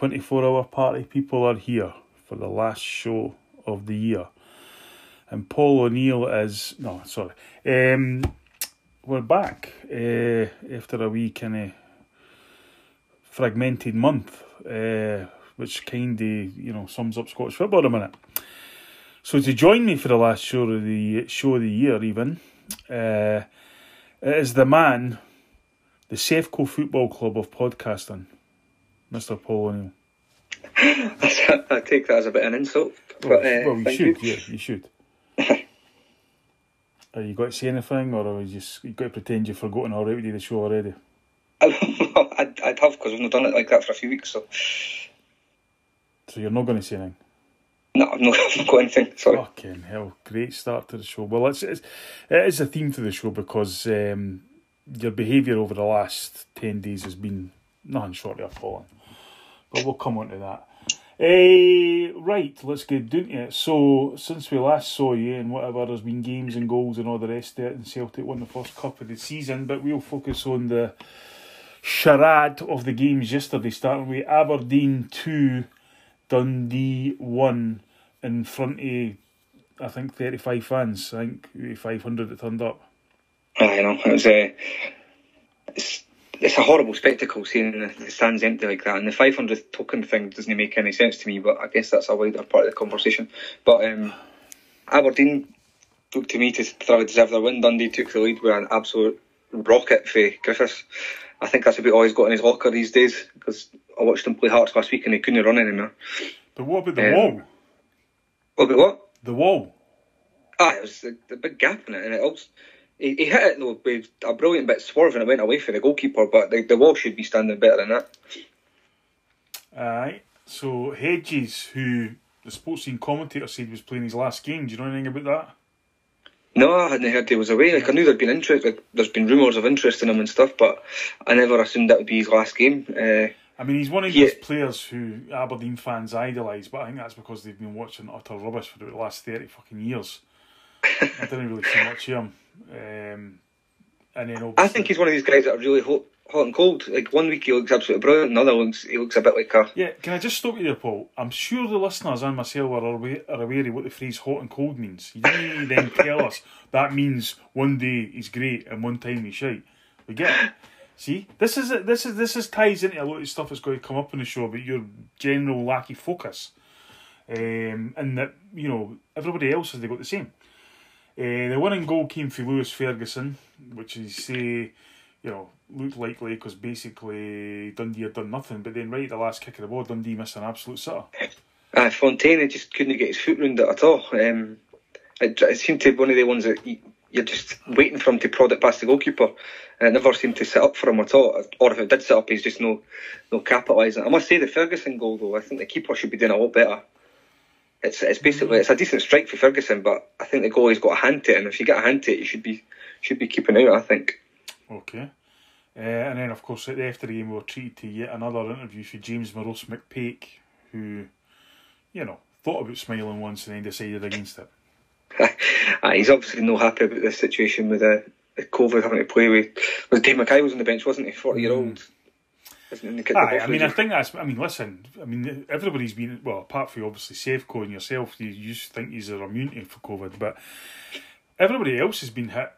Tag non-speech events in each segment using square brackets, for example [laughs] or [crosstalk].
24 hour party people are here for the last show of the year. And Paul O'Neill is. No, sorry. Um, we're back uh, after a wee kind of fragmented month, uh, which kind of, you know, sums up Scottish football a minute. So to join me for the last show of the show of the year, even, uh, is the man the Sevco Football Club of podcasting, Mr. Paul O'Neill. [laughs] I take that as a bit of an insult. Well, uh, well you should, you. yeah, you should. [laughs] Are you going to say anything, or are you just you got to pretend you've forgotten already the show already? [laughs] I'd, I'd have because we've not done it like that for a few weeks. So So you're not going to say anything. no, I've not, I've not got anything. Sorry. Fucking hell! Great start to the show. Well, it's, it's it is a theme to the show because um, your behaviour over the last ten days has been nothing short of appalling. But we'll come on to that. Eh, right, let's get down to it. So, since we last saw you and whatever, there's been games and goals and all the rest of it, and Celtic won the first cup of the season, but we'll focus on the charade of the games yesterday, starting with Aberdeen 2, Dundee 1, in front of, I think, 35 fans. I think 500 that turned up. I know it a. It's, it's a horrible spectacle seeing the, stands empty like that, and the 500 token thing doesn't make any sense to me. But I guess that's a wider part of the conversation. But um, Aberdeen looked to me to thoroughly deserve their win. Dundee took the lead with an absolute rocket for Griffiths. I think that's about all he's got in his locker these days because I watched him play Hearts last week and he couldn't run anymore. But what about the Um, wall? What about what? The wall. Ah, it was a, a big gap in it, and it also he, he hit it though with a brilliant bit of swerve and it went away for the goalkeeper. But the, the wall should be standing better than that. Aye. So Hedges, who the Sportscene commentator said was playing his last game, do you know anything about that? No, I hadn't heard he was away. Like I knew there'd been interest. Like there's been rumours of interest in him and stuff, but I never assumed that would be his last game. Uh, I mean, he's one of Yeah. those players who Aberdeen fans idolise, but I think that's because they've been watching utter rubbish for the last 30 fucking years. I didn't really see much of him. Um, and then I think he's one of these guys that are really hot, hot and cold. Like one week he looks absolutely brilliant, another looks he looks a bit like a. Yeah, can I just stop you there, Paul? I'm sure the listeners and myself are aware, are aware of what the phrase hot and cold means. You didn't [laughs] then tell us that means one day he's great and one time he's shite. We get it. [laughs] See, this is it. This is this is ties into a lot of stuff that's going to come up in the show about your general lack of focus. um, and that you know everybody else has they got the same. Uh, the winning goal came from Lewis Ferguson, which is say, you know, looked likely because basically Dundee had done nothing, but then right at the last kick of the ball, Dundee missed an absolute sitter. Uh, Fontaine just couldn't get his foot round it at all. Um, it, it, seemed to be one of the ones that you're just waiting for him to prod it past the goalkeeper. And it never seemed to sit up for him at all. Or if it did sit up, he's just no no capitalising. I must say the Ferguson goal though, I think the keeper should be doing a lot better. It's it's basically it's a decent strike for Ferguson, but I think the goalie's got a hand to it, and if you get a hand to it, you should be should be keeping out. I think. Okay. Uh, and then, of course, at the after the game, we were treated to yet another interview for James Morose McPake, who, you know, thought about smiling once and then decided against it. [laughs] uh, he's obviously not happy about this situation with uh, COVID having to play with. Was Dave Mackay was on the bench, wasn't he? Forty year old. Mm. Aye, I mean, I think that's. I mean, listen. I mean, everybody's been well, apart from obviously Sevco and yourself. You, you think he's immune for COVID, but everybody else has been hit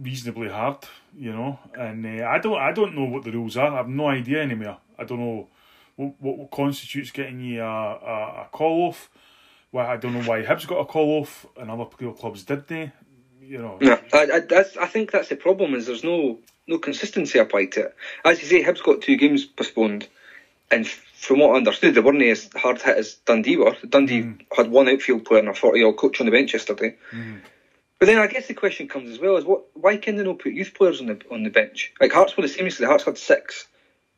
reasonably hard, you know. And uh, I don't, I don't know what the rules are. I have no idea anymore. I don't know what what, constitutes getting you a, a, a call off. Why I don't know why Hibs got a call off and other clubs did they. You know. No, I, I, that's, I think that's the problem. Is there's no no consistency applied to it. As you say, Hibs got two games postponed, and from what I understood, they weren't as hard hit as Dundee were. Dundee mm. had one outfield player and a forty-year-old coach on the bench yesterday. Mm. But then I guess the question comes as well: is what? Why can they not put youth players on the on the bench? Like Hearts were the same. The Hearts had six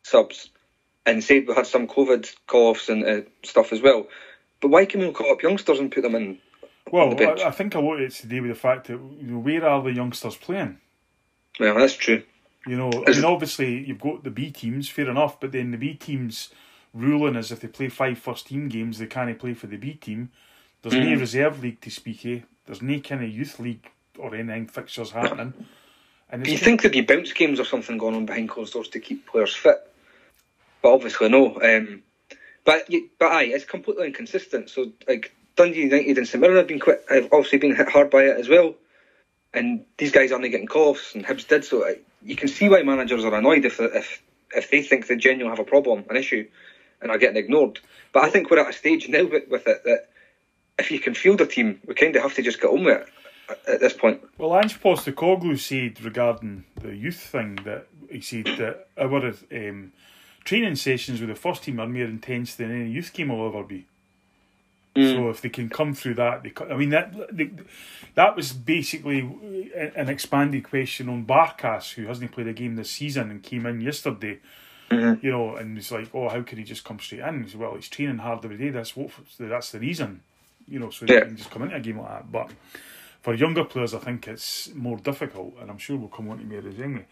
subs, and said we had some COVID call-offs and uh, stuff as well. But why can we not call up youngsters and put them in? Well, I, I, think a lot of it's to do with the fact that you know, where are the youngsters playing? Well, that's true. You know, I mean, obviously you've got the B teams, fair enough, but then the B teams ruling is if they play five first team games, they can't play for the B team. There's mm. no reserve league to speak of. There's no kind of youth league or anything fixtures happening. And do you think there'd be bounce games or something going on behind closed doors to keep players fit? But obviously no. Um, but but aye, it's completely inconsistent. So like Dundee United and St Mirren have been quite, have obviously been hit hard by it as well. And these guys aren't getting call-offs, and Hibs did so. You can see why managers are annoyed if if if they think they genuinely have a problem, an issue, and are getting ignored. But I think we're at a stage now with, with it that if you can field a team, we kind of have to just get on with it at this point. Well, Ange Postecoglou said regarding the youth thing that he said that our um, training sessions with the first team are more intense than any youth game will ever be. Mm. So if they can come through that, they, I mean that they, that was basically an expanded question on Barkas, who hasn't played a game this season and came in yesterday. Mm-hmm. You know, and it's like, oh, how can he just come straight in? Well, he's training hard every day. That's what. That's the reason you know, so yeah. you can just come into a game like that. But for younger players, I think it's more difficult, and I'm sure we'll come on to Mary's anyway.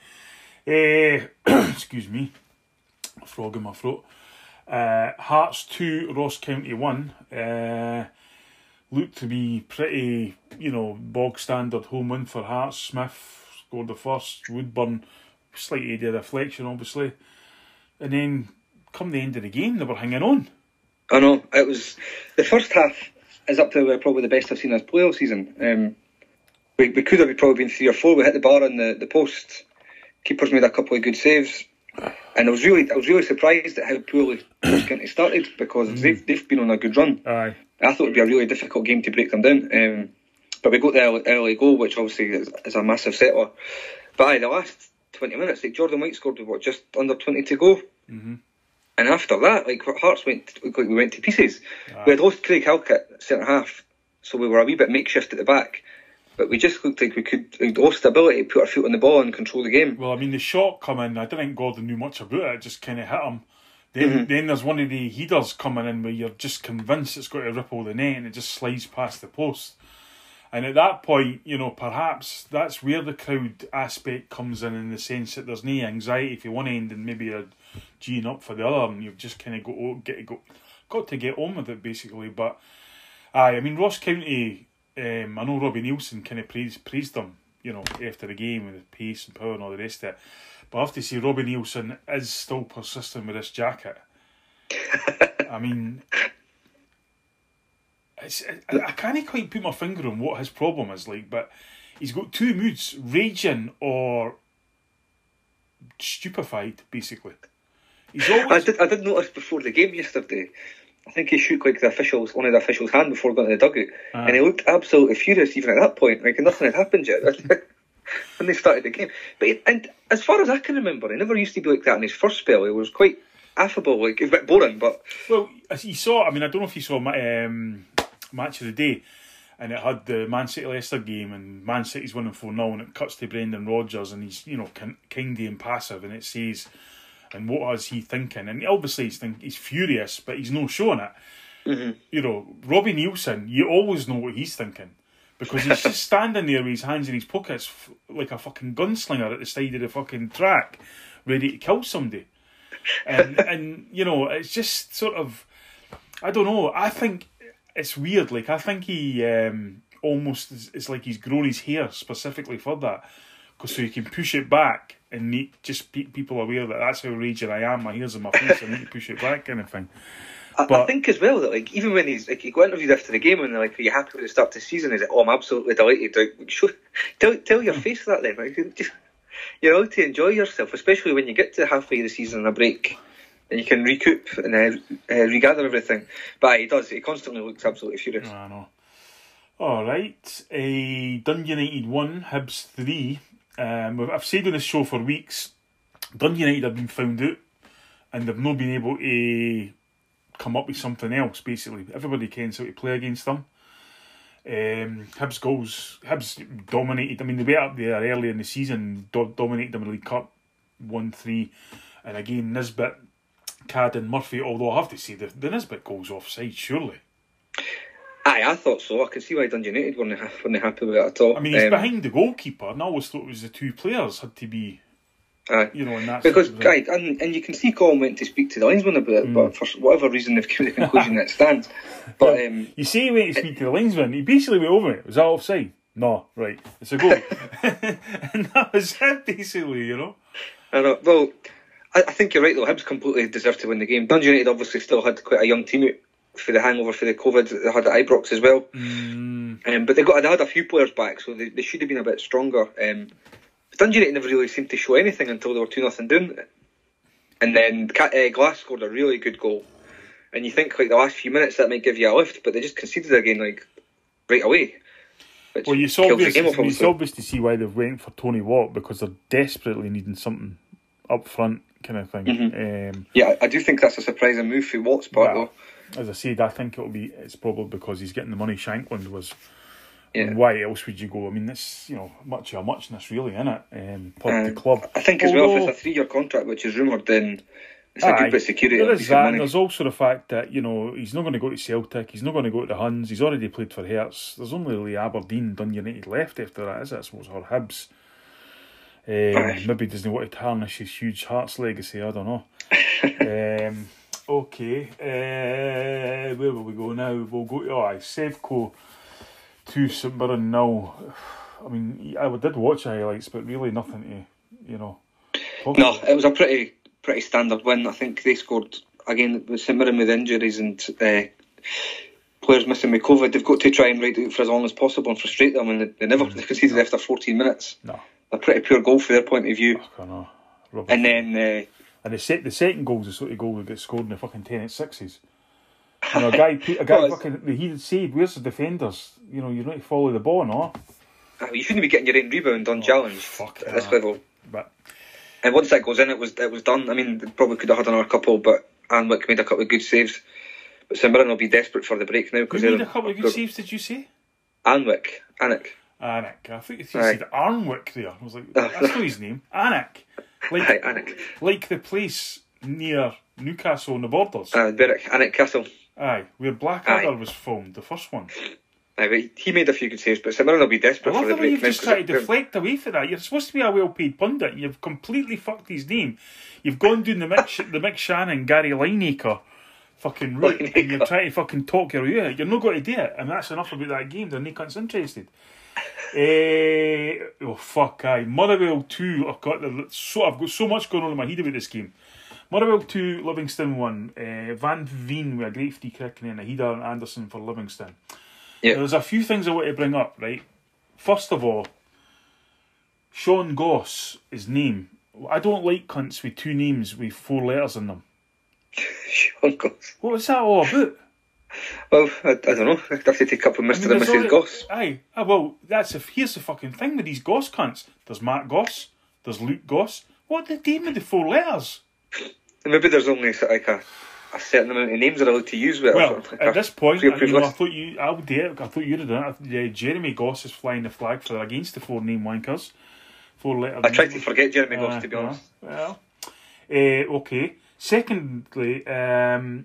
Uh, excuse me, frog in my throat. Uh, Hearts 2, Ross County 1. Uh, looked to be pretty, you know, bog standard home win for Hearts. Smith scored the first, Woodburn, slight area deflection, obviously. And then come the end of the game, they were hanging on. I know, it was the first half is up to uh, probably the best I've seen this playoff season. Um, we, we could have probably been three or four. We hit the bar on the, the post. Keepers made a couple of good saves, and I was really I was really surprised at how poorly [clears throat] County started because mm. they've they've been on a good run. Aye. I thought it'd be a really difficult game to break them down. Um, but we got the early, early goal, which obviously is, is, a massive settler. But aye, the last twenty minutes, like Jordan White scored with what just under twenty to go. Mm-hmm. And after that, like Hearts went, like we went to pieces. We had lost Craig Halkett centre half, so we were a wee bit makeshift at the back. But we just looked like we could lost ability, put our foot on the ball, and control the game. Well, I mean, the shot coming, I don't think Gordon knew much about it. It just kind of hit him. Then, mm-hmm. then there's one of the headers coming in where you're just convinced it's going to ripple the net, and it just slides past the post. And at that point, you know, perhaps that's where the crowd aspect comes in, in the sense that there's no anxiety for one end and maybe a geeing up for the other, and you've just kind of got get go, got to get on with it basically. But aye, I mean Ross County. Um, I know Robbie Neilson kind of praised praised them, you know, after the game with the pace and power and all the rest of it. But I have to say, Robbie Neilson is still persistent with this jacket. I mean, it's, I, I can't quite put my finger on what his problem is like, but he's got two moods: raging or stupefied, basically. He's always... I did. I did notice before the game yesterday. I think he shook like the officials, one of the officials' hand before going to the dugout, and he looked absolutely furious even at that point. Like nothing had happened yet [laughs] [laughs] when they started the game. But he, and as far as I can remember, he never used to be like that in his first spell. He was quite affable, like a bit boring, but Well, as you saw, I mean, I don't know if you saw my um, match of the day, and it had the Man City Leicester game, and Man City's winning 4 0, and it cuts to Brendan Rodgers, and he's, you know, kin- kindy and passive, and it says, and what was he thinking? And obviously he's, think, he's furious, but he's not showing it. You know, Robbie Neilson, you always know what he's thinking. Because he's just [laughs] standing there with his hands in his pockets f- like a fucking gunslinger at the side of the fucking track, ready to kill somebody. And, [laughs] and you know, it's just sort of, I don't know. I think it's weird. Like I think he um, almost is, it's like he's grown his hair specifically for that, so you can push it back and make, just keep people aware that that's how raging I am. My hair's in my face. I need to push it back, kind of thing. I, I But- think as well that like even when he's like he got interviewed after the game and they're like, "Are you happy with the start of the season?" He's like, "Oh, I'm absolutely delighted." Like, [laughs] show, tell tell your face that then. Like, [laughs] just, you're allowed to enjoy yourself, especially when you get to halfway of the season and a break, and you can recoup and uh, uh, regather everything. But he does. He constantly looks absolutely furious. I know. All right, a Dundee United one, Hibs three. Um, I've said on this show for weeks, Dundee United have been found out, and they've not been able to come up with something else. Basically, everybody kens how to play against them. Um, Hibs goals, Hibs dominated. I mean, they were up there early in the season, do- dominated them in the League Cup, one three, and again Nisbet, Cadden, Murphy. Although I have to say the the Nisbet goals offside, surely. Aye, I thought so. I could see why Dundee United weren't, weren't happy with it at all. I mean, he's Um, behind the goalkeeper, and I always thought it was the two players had to be, aye. you know, in that. Because, sort of- guys, and, and you can see Colin went to speak to the linesman about it, Mm. but for whatever reason they've come to the conclusion that it stands. But um, you see, he went to speak to the linesman. He basically went over it. Was that offside? No, right. It's a goal, [laughs] [laughs] and that was it, basically. You know. I know, well, I, I think you're right though. Hibs completely deserved to win the game. Dundee United obviously still had quite a young team for the hangover for the COVID. They had at Ibrox as well, Mm, um, but they got they had a few players back, so they, they should have been a bit stronger. Um, but Dundee United never really seemed to show anything until they were two nothing down, and then uh, Glass scored a really good goal. And you think like the last few minutes that might give you a lift, but they just conceded again like right away. Well, you it's obvious. the game off, I mean, it's obviously. obvious to see why they've went for Tony Watt because they're desperately needing something up front, kind of thing. Mm-hmm. Um, Yeah, I do think that's a surprising move for Watt's part Well, though. As I said, I think it'll be. It's probably because he's getting the money Shankland was. Yeah. And why else would you go? I mean, this you know much of a muchness really in it. Um, for Uh, the club. I think as well, if it's a three-year contract, which is rumoured, then it's a Aye, good bit of security. There is that, and there's also the fact that you know he's not going to go to Celtic, he's not going to go to the Huns. He's already played for Hearts. There's only really Aberdeen, Dun United left after that, is it? I suppose or Hibs. Um, maybe doesn't want to tarnish his huge Hearts legacy. I don't know. [laughs] um, okay, uh, where will we go now? We'll go to oh, aye, Sevco to St Mirren now. I mean, I did watch highlights, but really nothing to you know. No, about. it was a pretty pretty standard win. I think they scored again with St Mirren with injuries and uh, players missing with COVID. They've got to try and ride it for as long as possible and frustrate them, and they, they never they conceded after 14 minutes. No, A pretty poor goal for their point of view. I don't know. And then uh, And the, se- the second goal's the sort of goal that gets scored in the fucking 10 at sixes. You know, a [laughs] guy, a guy Well, fucking, he said, where's the defenders? You know, you need to follow the ball, no? uh, you shouldn't be getting your own rebound on challenge Oh, fuck at this that. level. But, And once that goes in, it was it was done. I mean, they probably could have had another couple, but Anwick made a couple of good saves. But St will be desperate for the break now because made they're a couple of good saves, did you say? Anwick, Alnwick. Alnwick. I think you Aye. said Arnwick there. I was like, [laughs] that's not his name. Alnwick. Like, Aye, Alnwick. like the place near Newcastle on the borders. Uh, Berwick, Alnwick Castle. Aye, where Blackadder Aye. was filmed, the first one. Aye, but he made a few good saves, but St Mirren will be I desperate love for the the way you've just tried to deflect away from that. You're supposed to be a well-paid pundit, and you've completely fucked his name. You've gone down the Mick, the Mick Shannon, Gary Lineker fucking route, and you're trying to fucking talk your way out. You're not going to do it, and that's enough about that game. They're not cunts interested. Eh, oh fuck! I Motherwell two. I've got the so I've got so much going on in my head about this game. Motherwell two, Livingston one. Uh, Van Veen with a great free kick, and then a header and Anderson for Livingston. Yeah. There's a few things I want to bring up, right? First of all, Sean Goss, his name. I don't like cunts with two names with four letters in them. [laughs] Sean Goss. What was that all about? Well, I, I don't know. I'd have to take up with Mr. I mean, and Mrs. all- Goss. Aye. Ah, well, that's a, here's the fucking thing with these Goss cunts. There's Matt Goss. There's Luke Goss. What the name of the four letters? Maybe there's only like a, a certain amount of names they're allowed to use with it. Well, like at this point, Pre-approved you know, I thought you, I would do it. I thought you'd have done it. Uh, Jeremy Goss is flying the flag for against the four name wankers. Four letter. I tried to forget Jeremy Goss, Uh, to be honest. Well, uh, okay. Secondly, um,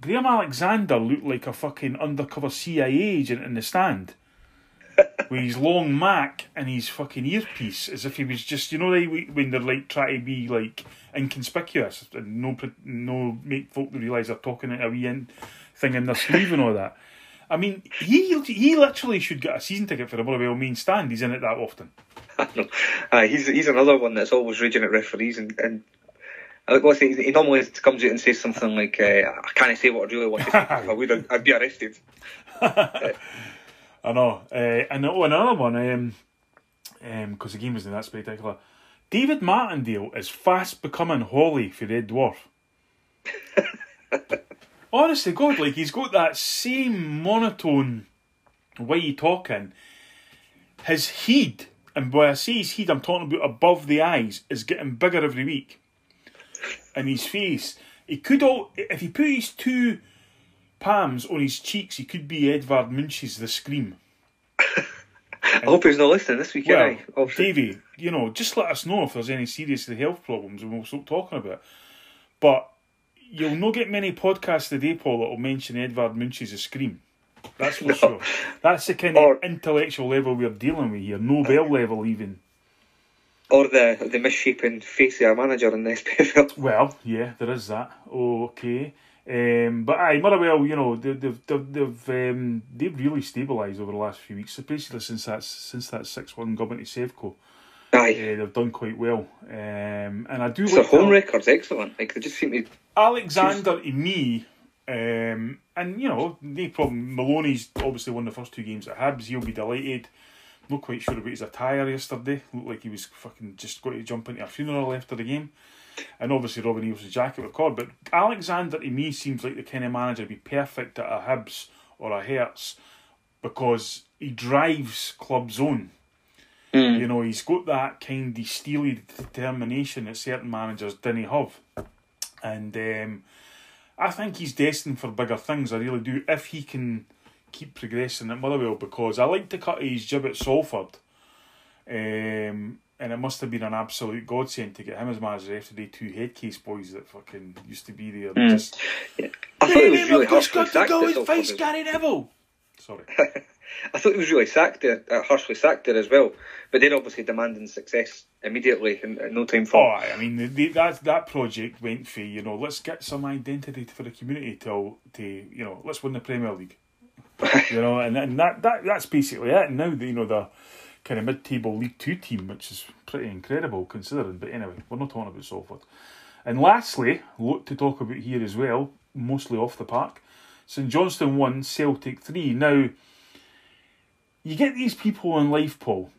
Graham Alexander looked like a fucking undercover CIA agent in the stand. [laughs] with his long Mac and his fucking earpiece, as if he was just, you know, they when they're like trying to be like inconspicuous and no, no make folk realise they're talking at a wee in, thing in their sleeve and all that. I mean, he he literally should get a season ticket for the Motherwell main stand. He's in it that often. [laughs] Uh, he's he's another one that's always raging at referees and. and I like what's he, he normally comes out and says something like, uh, "I can't say what I really want to say. if I would, I'd, be arrested." [laughs] I know. Uh, and oh, another one, um, um, because the game wasn't that spectacular. David Martindale is fast becoming Holly for Red Dwarf. [laughs] Honestly, God, like he's got that same monotone way he talking. His head, and when I say his head, I'm talking about above the eyes, is getting bigger every week. And his face, he could all if he put his two palms on his cheeks, he could be Edvard Munch's The Scream. [laughs] I hope he's not listening this weekend. Well. Eh? Davey, you know, just let us know if there's any serious health problems and we'll stop talking about it. But you'll not get many podcasts today, Paul, that will mention Edvard Munch's The Scream. That's for [laughs] sure. That's the kind Or- of intellectual level we're dealing with here. Nobel level, even. Or the the misshapen face of our manager in the [laughs] SPFL. Well, yeah, there is that. Okay. Um, but aye, Motherwell, you know, they, they've they've they've, um, they've really stabilised over the last few weeks. Basically, since that since that six one government to Sevco, Aye. uh, they've done quite well. Um, and I do So like home that. record's excellent. Like they just seem to. Alexander to me, um, and you know, no problem. Maloney's obviously won the first two games at Hibs. He'll be delighted. Not quite sure about his attire yesterday. Looked like he was fucking just going to jump into a funeral after the game. And obviously Robin Eels' jacket with cord. But Alexander to me seems like the kind of manager to be perfect at a Hibs or a Hearts because he drives club's on. Mm. You know, he's got that kind of steely determination that certain managers didn't have. And um, I think he's destined for bigger things. I really do. If he can keep progressing at Motherwell, because I like to cut his jib at Salford. Um, and it must have been an absolute godsend to get him as manager after the two headcase boys that fucking used to be there. Mm. Just, I thought it was really I've just harshly got to sacked. go and face Gary Neville. Sorry. [laughs] I thought he was really sacked there, uh, harshly sacked there as well. But they're obviously demanding success immediately and, and no time Oh, for. aye, I mean, the, the, that that project went for you know, let's get some identity for the community to to you know, let's win the Premier League. [laughs] you know, and, and that, that that's basically it. And Now that you know the kind of mid-table League Two team, which is pretty incredible considering. But anyway, we're not talking about Salford. And lastly, look to talk about here as well, mostly off the park. St Johnstone one, Celtic three. Now, you get these people in life, Paul,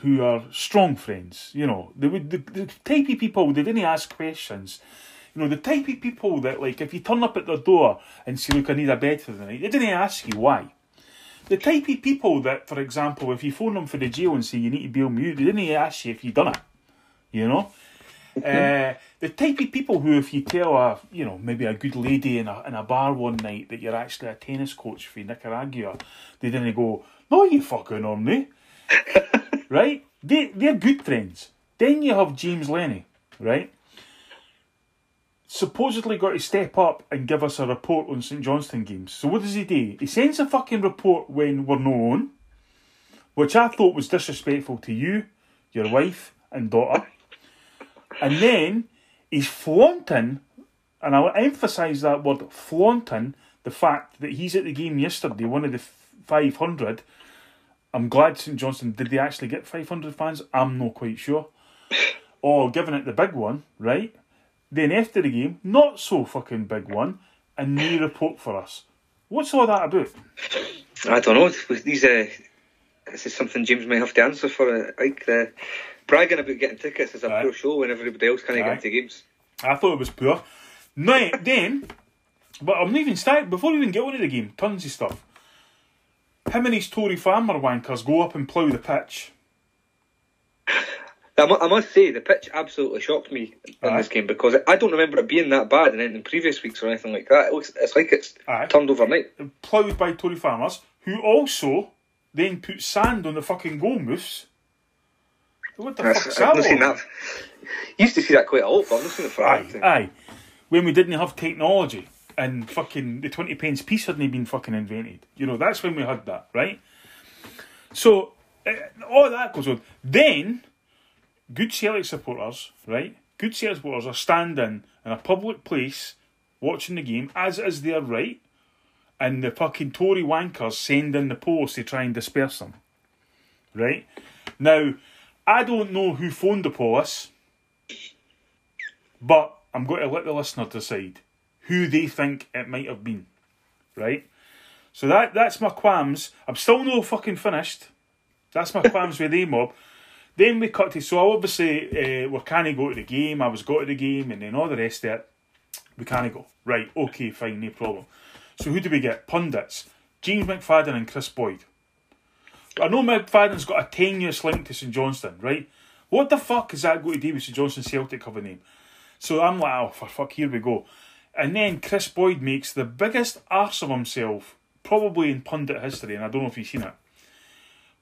who are strong friends. You know, they would the, the type of people they didn't ask questions. You know, the type of people that like if you turn up at their door and say, "Look, I need a bed for the night," they didn't ask you why. The type of people that, for example, if you phone them for the jail and say you need to bail me out, they didn't ask you if you done it. You know. Uh, the type of people who, if you tell a, you know, maybe a good lady in a in a bar one night that you're actually a tennis coach for Nicaragua, they didn't go, "No, you fucking on me." [laughs] right? They they're good friends. Then you have James Lenny, right? Supposedly got to step up and give us a report on St Johnstone games. So what does he do? He sends a fucking report when we're not on, which I thought was disrespectful to you, your wife, and daughter. And then he's flaunting, and I'll emphasise that word flaunting, the fact that he's at the game yesterday, one of the f- 500. I'm glad St Johnstone, did they actually get 500 fans? I'm not quite sure. Or giving it the big one, right? Then after the game, not so fucking big one, a no report for us. What's all that about? I don't know. With these, uh, this is something James may have to answer for. Uh, like the bragging about getting tickets is a Aye. poor show when everybody else can't Aye. get into games. I thought it was poor. No, [laughs] then, but I'm not even starting, before we even get on to the game, tons of stuff. Him and his Tory farmer wankers go up and plough the pitch. I, mu- I must say, the pitch absolutely shocked me in Aye. this game because I don't remember it being that bad in, in previous weeks or anything like that. It looks, it's like it's Aye. turned overnight. Ploughed by Tory farmers, who also then put sand on the fucking goalmouths. What the That's- fuck's I've that? seen that. Used to see that quite a lot, but I've not seen it for Aye, aye. When we didn't have technology and fucking the 20 pence piece hadn't been fucking invented. You know, that's when we had that, right? So, uh, all that goes on. Then, good Celtic supporters, right? Good Celtic supporters are standing in a public place watching the game, as is their right, and the fucking Tory wankers send in the post to try and disperse them. Right? Now, I don't know who phoned the police. But I'm going to let the listener decide who they think it might have been. Right? So that that's my qualms. I'm still no fucking finished. That's my qualms with the mob. Then we cut to so obviously uh, we can't go to the game. I was go to the game and then all the rest of it. We can't go. Right, okay, fine, no problem. So who do we get? Pundits. James McFadden and Kris Boyd. I know McFadden's got a tenuous link to St Johnstone, right? What the fuck is that going to do with St Johnstone Celtic cover name? So I'm like, oh, for fuck, here we go. And then Kris Boyd makes the biggest arse of himself, probably in pundit history, and I don't know if you've seen it,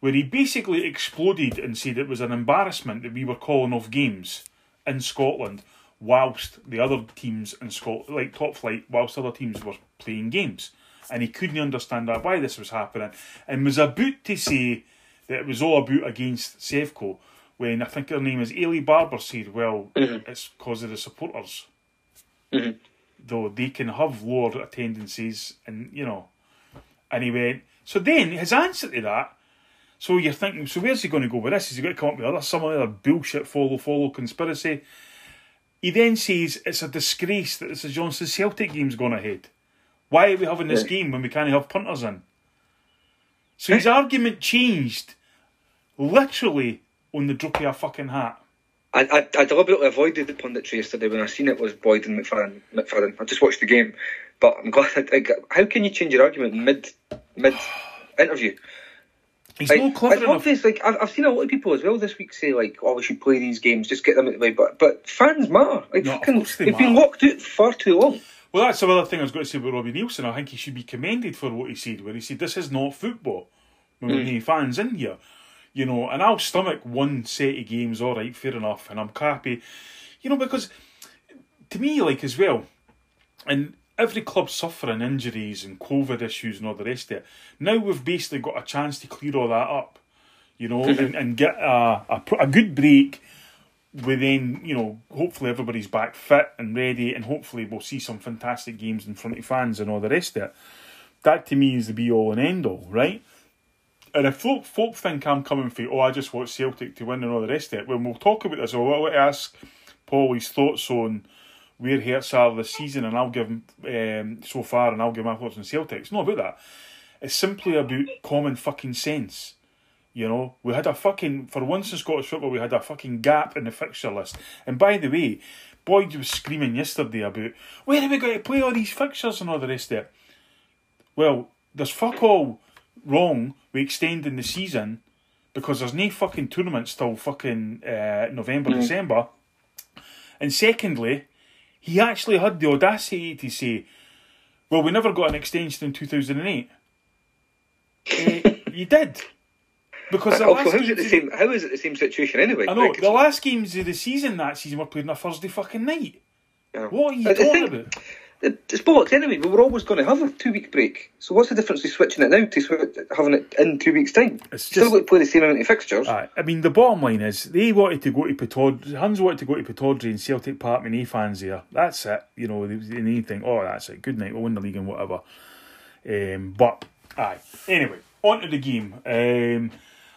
where he basically exploded and said it was an embarrassment that we were calling off games in Scotland whilst the other teams in Scotland, like top flight, whilst other teams were playing games. And he couldn't understand that, why this was happening, and was about to say that it was all about against Sevco when I think her name is Eilidh Barbour said, well, mm-hmm. it's because of the supporters. Mm-hmm. Though they can have lower attendances and, you know. And he went, so then his answer to that, so you're thinking, so where's he going to go with this? Is he going to come up with other, some other bullshit follow, follow conspiracy? He then says it's a disgrace that this is Johnson Celtic game's gone ahead. Why are we having this game when we can't have punters in? So his argument changed literally on the drop of a fucking hat. I, I, I deliberately avoided the punditry yesterday when I seen it was Boyd and McFadden. McFadden. I just watched the game, but I'm glad. I, I, how can you change your argument mid mid interview? He's Like, no clever it's enough. obvious. Like I've, I've seen a lot of people as well this week say like, "Oh, we should play these games, just get them out of the way." But but fans matter. Like No, fucking, they they've been locked out far too long. Well, that's the other thing I was going to say about Robbie Neilson. I think he should be commended for what he said, where he said, This is not football. When we mm. need fans in here. You know, and I'll stomach one set of games, all right, fair enough, and I'm happy. You know, because to me, like, as well, and every club's suffering injuries and COVID issues and all the rest of it. Now we've basically got a chance to clear all that up, you know, mm-hmm. and, and get a, a, a good break within, you know, hopefully everybody's back fit and ready, and hopefully we'll see some fantastic games in front of fans and all the rest of it. That to me is the be all and end all, right? And if folk, folk think I'm coming for, oh, I just want Celtic to win and all the rest of it, when we'll talk about this, I'll want to ask Paul his thoughts on where Hearts are this season, and I'll give um, so far, and I'll give my thoughts on Celtic. It's not about that. It's simply about common fucking sense. You know, we had a fucking for once in Scottish football, we had a fucking gap in the fixture list. And by the way, Boyd was screaming yesterday about where are we going to play all these fixtures and all the rest of it. Well, there's fuck all wrong with extending the season because there's no fucking tournaments till fucking uh, November, December. And secondly, he actually had the audacity to say, "Well, we never got an extension in 2008." uh, [laughs] you did. Because the Also, last how's it the same? How is it the same situation anyway? I know Like, the last games of the season that season were played on a Thursday fucking night. know. What are you I talking think about? It- It's bollocks anyway. We were always going to have a two week break. So what's the difference with switching it now to having it in two weeks' time? It's Still just- got to play the same amount of fixtures. Aye. I mean, the bottom line is they wanted to go to Pittodrie. Hans wanted to go to Pittodrie and Celtic Park no fans there. That's it. You know, they, they think, oh, that's it. Good night. We'll win the league and whatever. Um, but aye. Anyway, on to the game. Um,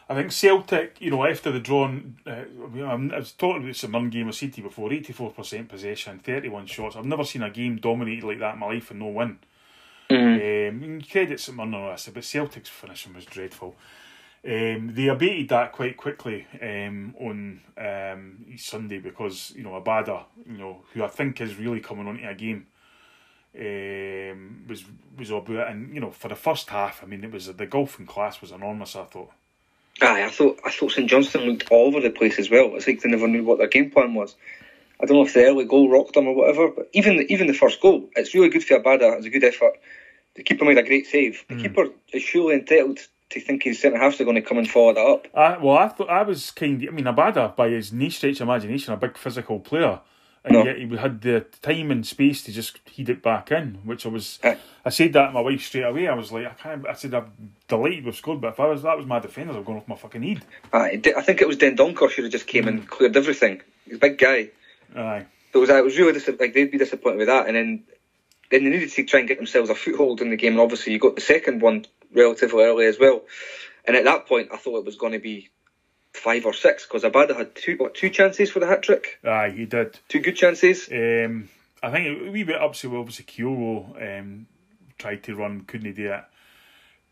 I think Celtic, you know, after the drawn, uh, I, was talking about some game of City before. Eighty-four percent possession, thirty-one shots. I've never seen a game dominated like that in my life and no win. Um, credit St Mirren on this, but Celtic's finishing was dreadful. Um, they abated that quite quickly um, on um, Sunday because you know Abada, you know, who I think is really coming onto a game, um, was was about and you know for the first half, I mean it was the golfing class was enormous. I thought. Aye, I thought I thought St Johnstone looked all over the place as well. It's like they never knew what their game plan was. I don't know if the early goal rocked them or whatever, but even even the first goal, it's really good for Abada. It's a good effort. The keeper made a great save. The mm. keeper is surely entitled to think his centre halves are going to come and follow that up. I, well, I thought I was kind. Of, I mean, Abada, by his knee stretch imagination, a big physical player, and no. yet he had the time and space to just heat it back in. Which I was, uh, I said that to my wife straight away. I was like, I can't. I said I'm delighted with scored, but if I was that was my defenders, I'm going off my fucking head. I, I think it was Dendoncker should have just came mm. and cleared everything. He's a big guy. Aye. So it was, I was really dis- like they'd be disappointed with that, and then then they needed to try and get themselves a foothold in the game. And obviously, you got the second one relatively early as well. And at that point, I thought it was going to be five or six because Abada had two what two chances for the hat trick. Aye, he did. Two good chances. Um, I think a wee bit up so obviously Kyogo um, tried to run, couldn't do it.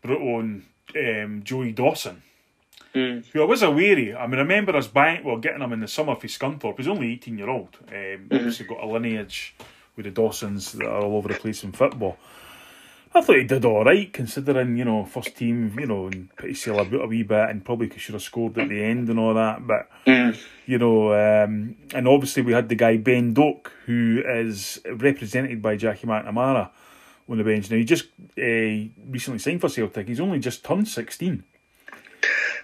Brought on um, Joey Dawson. Mm. Who I was awary. I mean, I remember us buying, well, getting him in the summer for Scunthorpe. He's only 18 year old. Um, mm-hmm. Obviously, got a lineage with the Dawsons that are all over the place in football. I thought he did all right, considering you know first team, you know, and pretty sail about a wee bit, and probably should have scored at the end and all that. But mm. you know, um, and obviously we had the guy Ben Doak, who is represented by Jackie McNamara on the bench. Now he just uh, recently signed for Celtic. He's only just turned sixteen.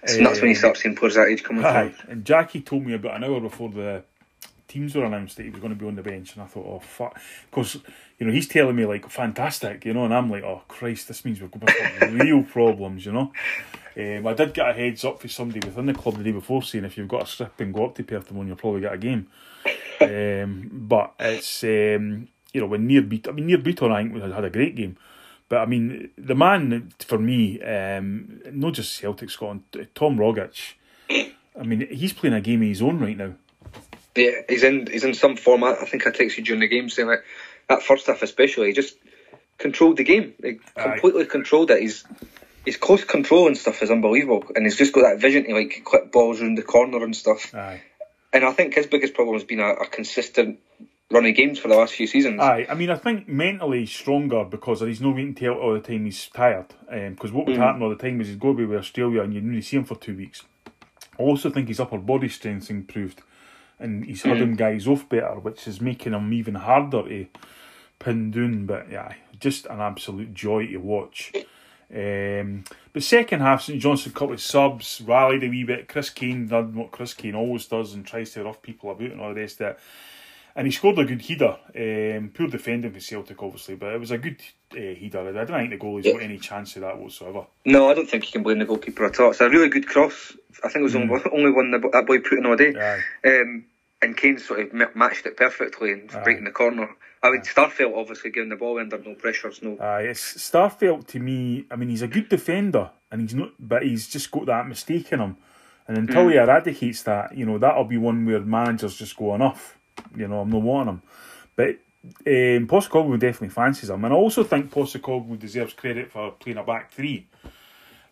It's uh, nuts when you start seeing players that age coming through. And Jackie told me about an hour before the teams were announced that he was going to be on the bench, and I thought, oh fuck, because you know he's telling me like fantastic, you know, and I'm like, oh Christ, this means to have [laughs] real problems, you know. Um, I did get a heads up for somebody within the club the day before saying if you've got a strip and go up to Pertham, you'll probably get a game. Um, but it's um, you know when near beat, I mean Nir Bitton I think had a great game. But I mean, the man for me, um, not just Celtic Scotland, Tom Rogic. I mean, he's playing a game of his own right now. Yeah, he's in he's in some format. I think I texted you during the game saying that that first half especially, he just controlled the game. He completely controlled it. He's his close control and stuff is unbelievable, and he's just got that vision to like clip balls around the corner and stuff. Aye. And I think his biggest problem has been a, a consistent running games for the last few seasons. Aye, I mean, I think mentally stronger because he's not waiting to all the time he's tired. Because um, what would mm. happen all the time is he'd go away with Australia and you'd only see him for two weeks. I also think his upper body strength's improved and he's mm. him guys off better, which is making him even harder to pin down. But yeah, just an absolute joy to watch. Um, but second half, St Johnstone couple of subs, rallied a wee bit. Chris Kane done what Chris Kane always does and tries to rough people about and all the rest of it. And he scored a good header. Um, poor defending for Celtic, obviously, but it was a good uh, header. I don't think the goalie's got any chance of that whatsoever. No, I don't think you can blame the goalkeeper at all. It's a really good cross. I think it was mm. [laughs] only one that boy put in all day. Um, and Kane sort of matched it perfectly and Aye. in the corner. I mean, Starfelt obviously giving the ball under no pressures, no. Aye, it's Starfelt to me. I mean, he's a good defender, and he's not, but he's just got that mistake in him. And until mm. he eradicates that, you know, that'll be one where managers just go enough. You know, I'm not wanting him, but um, Postecoglou definitely fancies him, and I also think Postecoglou deserves credit for playing a back three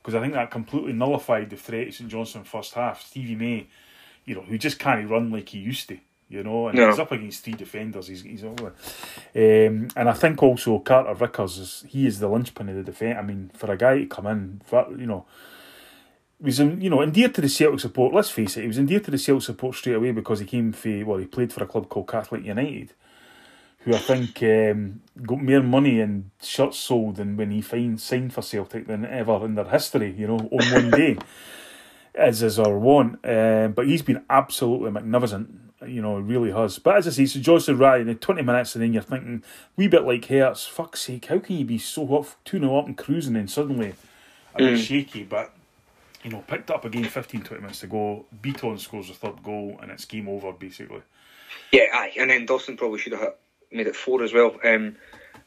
because I think that completely nullified the threat of St Johnstone first half. Stevie May you know, who just can't run like he used to. You know, and no. he's up against three defenders. He's he's over. Um, and I think also Carter Vickers is he is the linchpin of the defence. I mean, for a guy to come in, for, you know, he was you know endeared to the Celtic support. Let's face it, he was endeared to the Celtic support straight away because he came for well, he played for a club called Catholic United, who I think um, got more money and shirts sold than when he signed for Celtic than ever in their history. You know, on one day [laughs] as is our want. Uh, but he's been absolutely magnificent. You know, really has. But as I say, so Johnson Riley in 20 minutes, and then you're thinking, wee bit like Hearts, fuck's sake, how can you be so up, 2 0 up and cruising, and suddenly a bit mm. shaky, but you know, picked up again 15, 20 minutes to go. Beaton scores the third goal, and it's game over, basically. Yeah, aye. And then Dawson probably should have made it four as well. Um,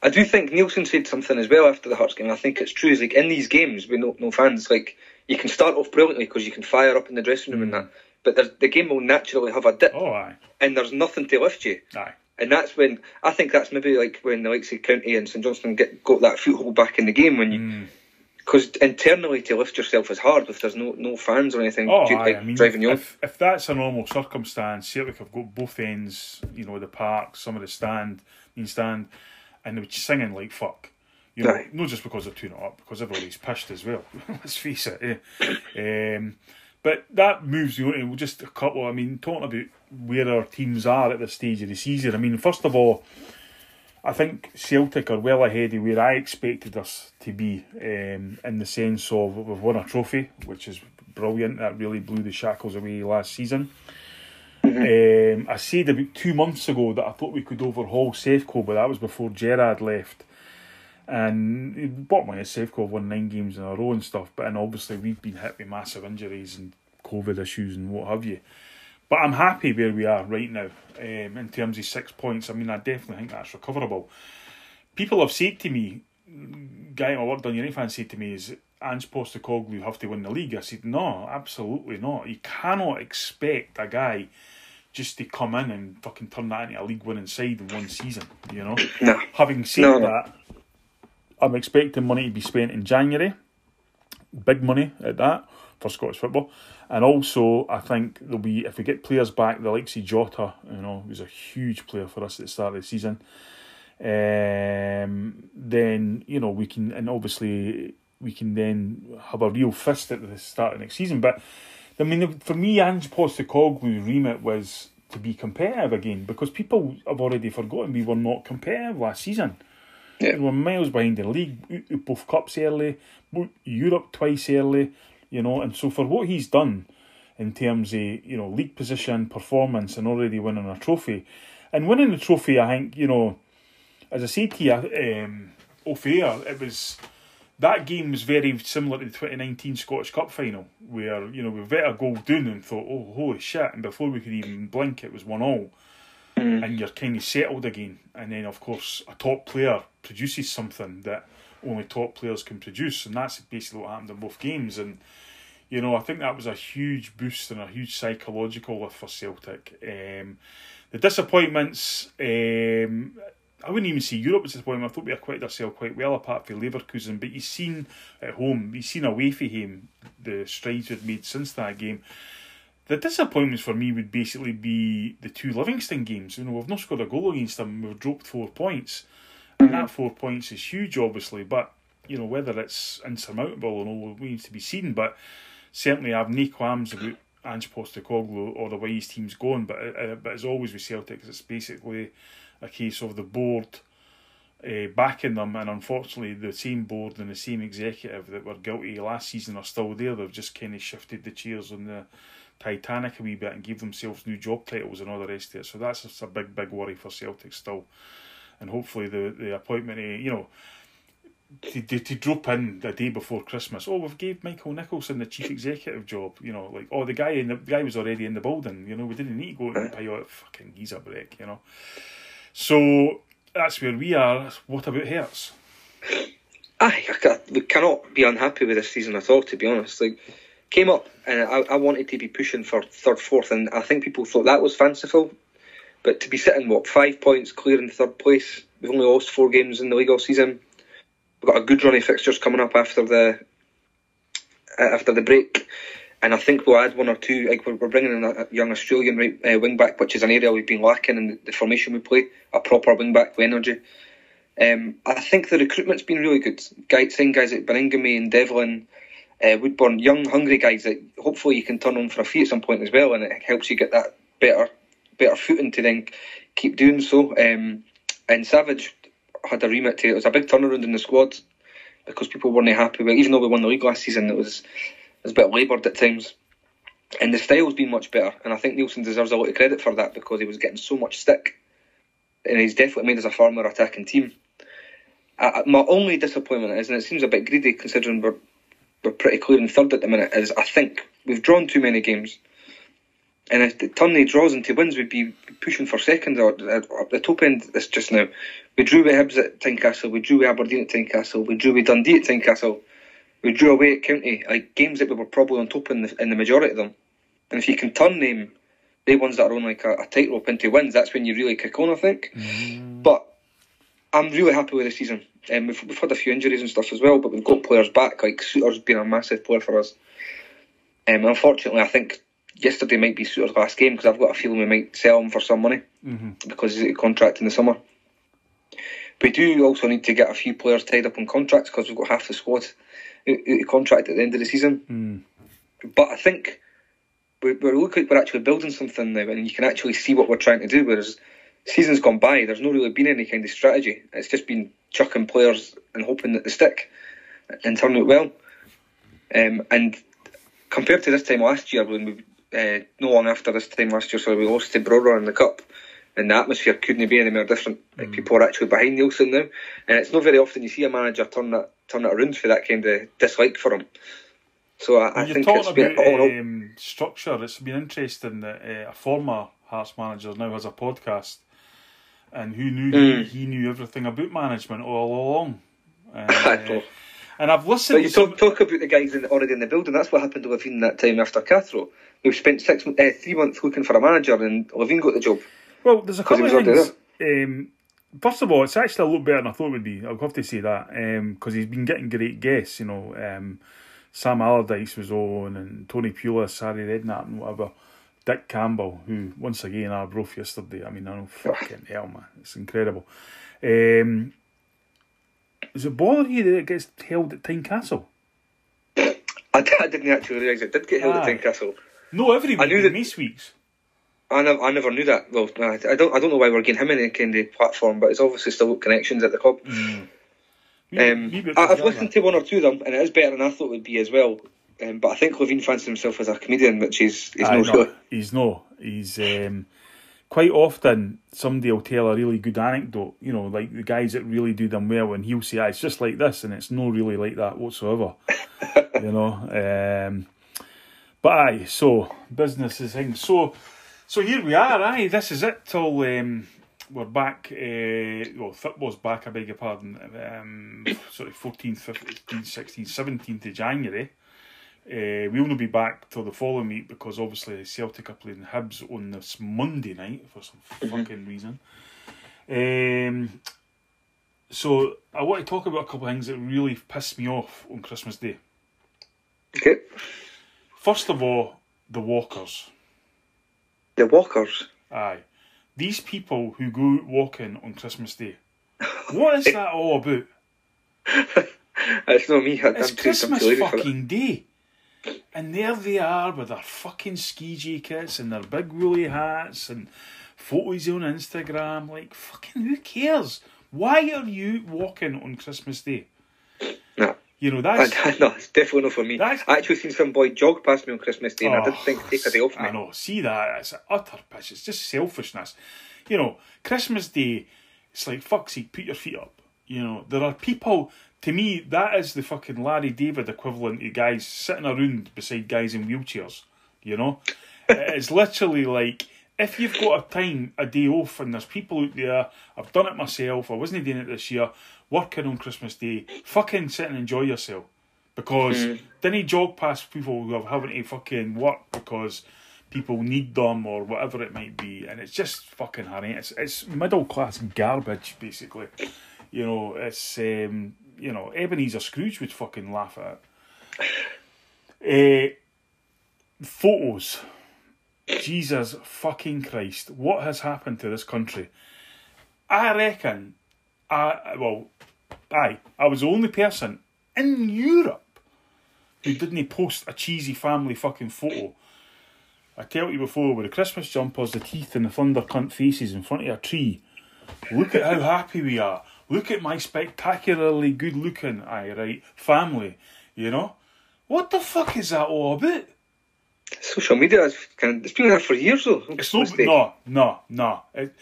I do think Neilson said something as well after the Hearts game. I think it's true. Is like in these games with no, no fans, like you can start off brilliantly because you can fire up in the dressing room mm. and that, but the game will naturally have a dip, oh, aye. and there's nothing to lift you. Aye. And that's when I think that's maybe like when the likes of County and St Johnstone get got that foothold back in the game when you. because internally to lift yourself is hard if there's no no fans or anything Oh, aye, like, I mean, driving you if, if that's a normal circumstance, Celtic have got both ends, you know, the park, some of the stand, main stand, and they were singing like fuck. You know, not just because they're 2 0 up, because everybody's pissed as well. [laughs] Let's face it. Eh? Um, but that moves you on to just a couple. I mean, talking about where our teams are at this stage of the season. I mean, first of all, I think Celtic are well ahead of where I expected us to be um, in the sense of we've won a trophy, which is brilliant. That really blew the shackles away last season. Um, I said about two months ago that I thought we could overhaul Sevco, but that was before Gerrard left. And bottom line is Sevco have won nine games in a row and stuff, but and obviously we've been hit with massive injuries and COVID issues and what have you. But I'm happy where we are right now um, in terms of six points. I mean, I definitely think that's recoverable. People have said to me, guy I worked on United fans said to me, is Ange Postecoglou have to win the league? I said, no, absolutely not. You cannot expect a guy just to come in and fucking turn that into a league winning side in one season, you know? No. Having said No. that, I'm expecting money to be spent in January, big money at that for Scottish football. And also, I think there'll be if we get players back, the likes of Jota, you know, who's a huge player for us at the start of the season. Um, then you know we can, and obviously we can then have a real fist at the start of next season. But I mean, for me, Ange Postecoglou's remit was to be competitive again because people have already forgotten we were not competitive last season. Yeah. We were miles behind the league, both cups early, Europe twice early, you know, and so for what he's done in terms of, you know, league position, performance, and already winning a trophy. And winning the trophy, I think, you know, as I said to you, um, off air, it was that game was very similar to the 2019 Scottish Cup final, where you know we let a goal down and thought, "Oh, holy shit!" And before we could even blink, it was one all, and you're kind of settled again. And then, of course, a top player produces something that only top players can produce, and that's basically what happened in both games. And you know, I think that was a huge boost and a huge psychological lift for Celtic. Um, the disappointments. Um, I wouldn't even say Europe was disappointment. I thought we acquitted ourselves quite well apart from Leverkusen. But you've seen at home, you've seen away from home, the strides we've made since that game. The disappointments for me would basically be the two Livingston games. You know, we've not scored a goal against them. We've dropped four points. And that four points is huge, obviously. But, you know, whether it's insurmountable and all remains to be seen. But certainly I've no qualms about Ange Postecoglou or the way his team's going. But, uh, but as always with Celtic, it's basically a case of the board uh, backing them, and unfortunately, the same board and the same executive that were guilty last season are still there. They've just kind of shifted the chairs on the Titanic a wee bit and gave themselves new job titles and all the rest of it. So that's a big, big worry for Celtic still. And hopefully, the, the appointment, you know, to, to, to drop in the day before Christmas. Oh, we've gave Michael Nicholson the chief executive job. You know, like oh, the guy in the, the guy was already in the building. You know, we didn't need to go and pay out fucking he's a break. You know. So that's where we are. What about Hearts? Aye, I we cannot be unhappy with this season at all. To be honest, like came up and I, I wanted to be pushing for third, fourth, and I think people thought that was fanciful. But to be sitting what five points clear in third place, we've only lost four games in the league all season. We've got a good run of fixtures coming up after the uh, after the break, and I think we'll add one or two. Like we're, bringing in a, young Australian right, uh, wing back, which is an area we've been lacking in the, formation we play. A proper wing back with energy. Um, I think the recruitment's been really good. Guys, saying guys like Baningime and Devlin, uh, Woodburn, young, hungry guys that hopefully you can turn on for a fee at some point as well, and it helps you get that better, better footing to then keep doing so. Um, and Savage had a remit to it. It was a big turnaround in the squad because people weren't happy with. Even though we won the league last season, it was it was a bit laboured at times. And the style's been much better, and I think Neilson deserves a lot of credit for that because he was getting so much stick, and he's definitely made us a far more attacking team. I, my only disappointment is, and it seems a bit greedy considering we're we're pretty clear in third at the minute, is I think we've drawn too many games. And if the turn the draws into wins, we'd be pushing for second or at the top end. This just now, we drew with Hibs at Tynecastle, we drew with Aberdeen at Tynecastle, we drew with Dundee at Tynecastle, we drew away at County. Like games that we were probably on top in the in the majority of them. And if you can turn them, the ones that are on like a, a tightrope into wins, that's when you really kick on. I think. Mm. But I'm really happy with the season. Um, we've, we've had a few injuries and stuff as well, but we've got players back. Like Souttar's been a massive player for us. Um, unfortunately, I think yesterday might be Souttar's last game because I've got a feeling we might sell him for some money Mm-hmm. because he's of contract in the summer. We do also need to get a few players tied up on contracts because we've got half the squad of contract at the end of the season. Mm. But I think we, we look like we're actually building something now, and you can actually see what we're trying to do. Whereas seasons gone by, there's not really been any kind of strategy. It's just been chucking players and hoping that they stick and turn out well. Um, and compared to this time last year, when we uh, no long after this time last year, so we lost to Brora in the cup. And the atmosphere couldn't be any more different. Like people are actually behind Neilson now, and it's not very often you see a manager turn that turn it around for that kind of dislike for him. So I, I you're think it's been about all in all- um, structure, it's been interesting that uh, a former Hearts manager now has a podcast, and who knew Mm. he, he knew everything about management all along. [laughs] I Uh, and I've listened. But you some, talk, talk about the guys in, already in the building. That's what happened to Levein that time after Cathro. We've spent six, uh, three months looking for a manager, and Levein got the job. well, there's a couple of things. Um, first of all, it's actually a lot better than I thought it would be. I'll have to say that because he's been getting great guests. You know, um, Sam Allardyce was on, and Tony Pulis, Harry Redknapp, and whatever. Dick Campbell, who once again I broke yesterday. I mean, I know [laughs] fucking hell, man, it's incredible. Um, does it bother you that it gets held at Tynecastle? I, I didn't actually realise it did get held Aye. at Tynecastle. No, every I knew that- most weeks. I never, I never knew that. Well, I, don't, I don't know why we're getting him any kind of platform, but it's obviously still connections at the club. Mm. Um, I, I've listened to one or two of them, and it is better than I thought it would be as well. Um, but I think Levein fancies himself as a comedian, which is he's no really. He's no. He's um, quite often somebody will tell a really good anecdote. You know, like the guys that really do them well, and he'll say, ah, "It's just like this," and it's no really like that whatsoever. [laughs] you know. Um, but aye, so business is things. So, so here we are. Aye, this is it till um, we're back. Uh, well, football's back. I beg your pardon. Um, sorry, 14th, 15th, 16th, 17th of January. Uh, we will not be back till the following week because obviously Celtic are playing Hibs on this Monday night for some fucking reason. Um, so I want to talk about a couple of things that really pissed me off on Christmas Day. Okay, First of all, the walkers. the Walkers. Aye, these people who go walking on Christmas Day. What is [laughs] that all about? It's not me. I'm It's Christmas too lazy for it. fucking day. And there they are with their fucking ski jackets and their big woolly hats and photos on Instagram. Like, fucking who cares? Why are you walking on Christmas Day? No. You know, I, that's. [laughs] no, it's definitely not for me. I actually seen some boy jog past me on Christmas Day, and I Oh, didn't think to take a day off me. I know. See that? It's utter piss. It's just selfishness. You know, Christmas Day, it's like, fuck's sake, put your feet up. You know, there are people, to me, that is the fucking Larry David equivalent of guys sitting around beside guys in wheelchairs. You know? [laughs] it's literally like, if you've got a time, a day off, and there's people out there, I've done it myself, I wasn't doing it this year, working on Christmas Day, fucking sit and enjoy yourself. Because then he jog past people who are having to fucking work because people need them or whatever it might be, and it's just fucking honey. It's it's middle class garbage basically. You know, it's um, you know Ebenezer Scrooge would fucking laugh at it. Uh, [sighs] photos. Jesus fucking Christ! What has happened to this country? I reckon. I well, aye. I was the only person in Europe who didn't post a cheesy family fucking photo. I tell you before, with the Christmas jumpers, the teeth, and the thunder cunt faces in front of a tree. Look at how happy we are. Look at my spectacularly good looking, aye, right, family. You know? What the fuck is that all about? Social media is kind it's been there for years though. It's not, no, no, no. It,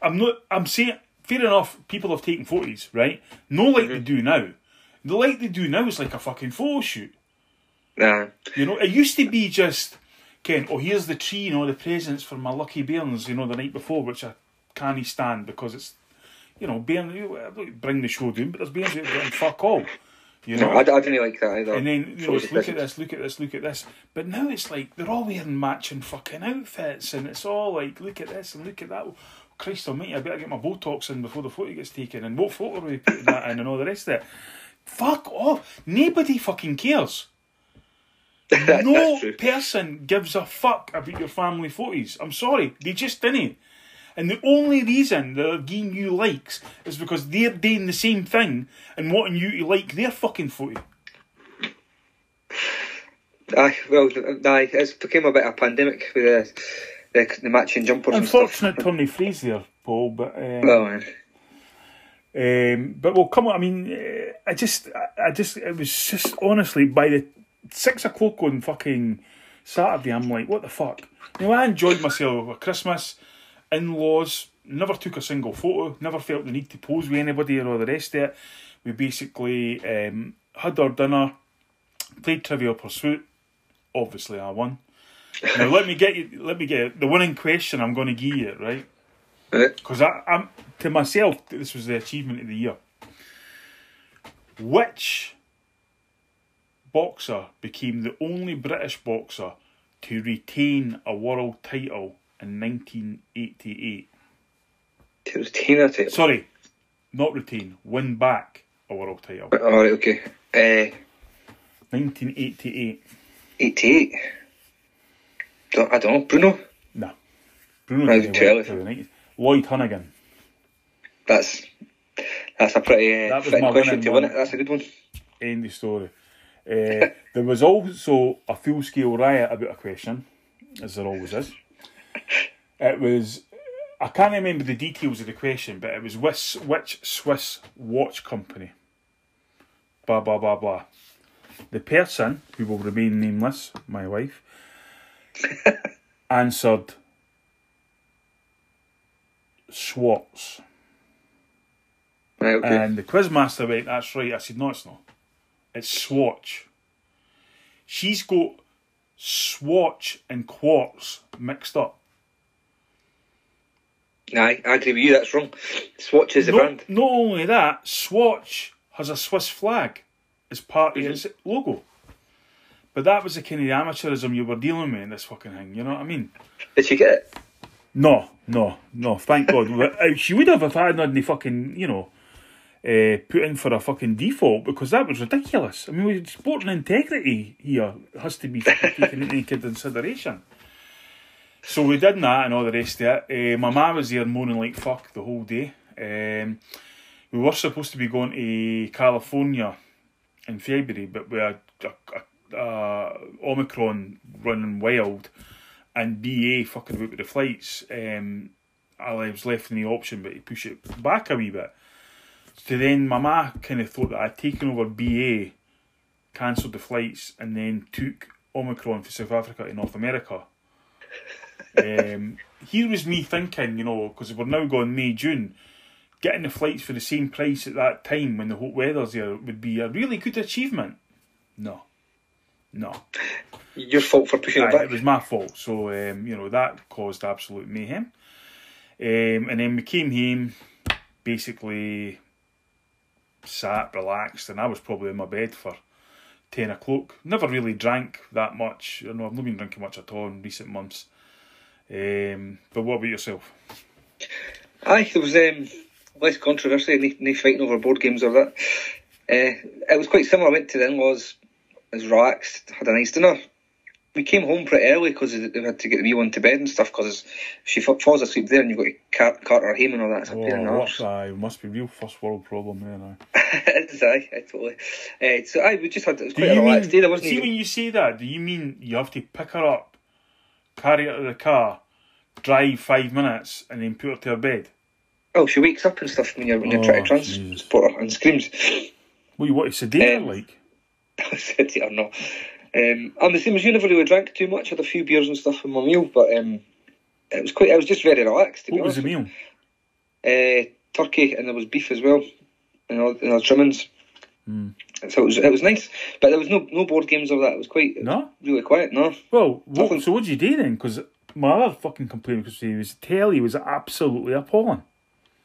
I'm not, I'm saying, fair enough, people have taken photos, right? No like they mm-hmm. do now. The like they do now is like a fucking photo shoot. Nah. You know, it used to be just, Ken, oh, here's the tree and all the presents for my lucky bairns, you know, the night before, which I can't stand because it's, you know, bairn, bring the show down, but there's bairns out getting fuck all. You know? No, I, I didn't like that either. And then you know, look at this, look at this, look at this. But now it's like they're all wearing matching fucking outfits, and it's all like, look at this and look at that. Christ almighty, I better get my Botox in before the photo gets taken, and what photo are we putting that in, and all the rest of it. Fuck off. Nobody fucking cares. [laughs] No person gives a fuck about your family photos. I'm sorry, they just didn't. And the only reason they're giving you likes is because they're doing the same thing and wanting you to like their fucking photo. Aye, well, aye, it's became a bit of a pandemic with the, the, the matching jumpers. Unfortunate of phrase there, Paul, but um, Well, man. Um, but well, come on. I mean, uh, I just, I, I just, it was just honestly by the six o'clock on fucking Saturday, I'm like, what the fuck? You know, I enjoyed myself over Christmas, in laws. Never took a single photo. Never felt the need to pose with anybody or all the rest of it. We basically um, had our dinner, played Trivial Pursuit. Obviously, I won. Now let me get you. Let me get it. the winning question. I'm going to give you right because I'm to myself. This was the achievement of the year. Which boxer became the only British boxer to retain a world title in 1988? To retain a title. Sorry, not retain, win back a world title. Alright, okay. Uh, 1988. 88. Don't, I don't know. Bruno? No. Bruno Right, didn't tell win us. till the 90s. Lloyd Honeyghan. That's that's a pretty uh, That question to win it. That's a good one. End of story. Uh, [laughs] there was also a full scale riot about a question, as there always is. It was, I can't remember the details of the question, but it was which, which Swiss watch company? Blah, blah, blah, blah. The person, who will remain nameless, my wife, [laughs] answered Schwartz. Right, okay. And the quizmaster went, That's right. I said, No, it's not. It's Swatch. She's got Swatch and Quartz mixed up. Aye, I agree with you. That's wrong. Swatch is a Not, brand. not only that, Swatch has a Swiss flag as part of its logo. But that was the kind of amateurism you were dealing with in this fucking thing, you know what I mean? Did she get it? No, no, no, thank God. [laughs] Uh, she would have if I hadn't had any fucking, you know, uh, put in for a fucking default because that was ridiculous. I mean, we- sporting integrity here has to be taken into consideration. So we did that and all the rest of it. Uh, my ma was there moaning like fuck the whole day. Um, we were supposed to be going to California in February, but we had a, a, a Omicron running wild and BA fucking about with the flights. Um, I was left in the option, but he push it back a wee bit. So then my ma kind of thought that I'd taken over BA, cancelled the flights, and then took Omicron for South Africa to North America. Um, here was me thinking, you know, because we're now going May, June, getting the flights for the same price at that time when the hot weather's there would be a really good achievement. No. No. Your fault for pushing it back. it was my fault. So um, you know that caused absolute mayhem. Um, and then we came home, basically sat, relaxed, and I was probably in my bed for ten o'clock. Never really drank that much. You know, I've not been drinking much at all in recent months. Um, but what about yourself? Aye, there was um, less controversy, no, fighting over board games or that. Uh, it was quite similar. I went to the in-laws, I was relaxed, had a nice dinner. We came home pretty early because we had to get the wee one to bed and stuff because she fa- falls asleep there and you've got to car- cart her home and all that. It's a pain Oh, what, aye, must be real first world problem there now. [laughs] it is, aye, aye, totally. Uh, so aye, we just had, it was Do quite a you mean, relaxed day. There wasn't see even, when you say that, do you mean you have to pick her up, carry her to the car, drive five minutes, and then put her to her bed? oh, she wakes up and stuff when you're, when you're Oh, trying to Jesus. transport her and screams. What you want to sedate Um, her like? [laughs] I said her, no. Um, I'm the same as you, never really drank too much, had a few beers and stuff in my meal, but um, it was quite, I was just very relaxed, to be What was honest. the meal? uh, turkey and there was beef as well, and all, and all trimmings. Hmm. So it was it was nice, but there was no no board games or that. It was quite No? really quiet. No, Well, what, so what did you do then? Because my other fucking complaint was he was telly was absolutely appalling.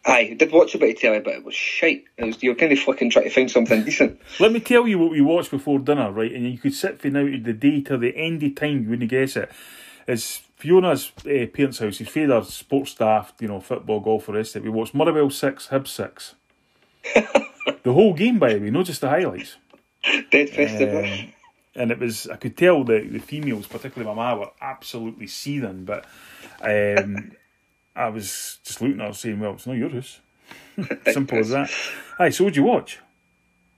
aye, I did watch a bit of telly, but it was shite. It was you were kind of fucking trying to find something [laughs] decent. Let me tell you what we watched before dinner, right? And you could sit for now to the day till the end of time, you wouldn't guess it. It's Fiona's uh, parents' house. His father, sports staff, you know, football, golf, the rest of it. We watched Motherwell 6, Hib 6. [laughs] the whole game, by the way, not just the highlights. Dead festival. Um, and it was, I could tell the, the females, particularly my ma, were absolutely seething. But um, [laughs] I was just looking at her saying, well, it's not yours. [laughs] Simple as that. Aye, so what'd you watch?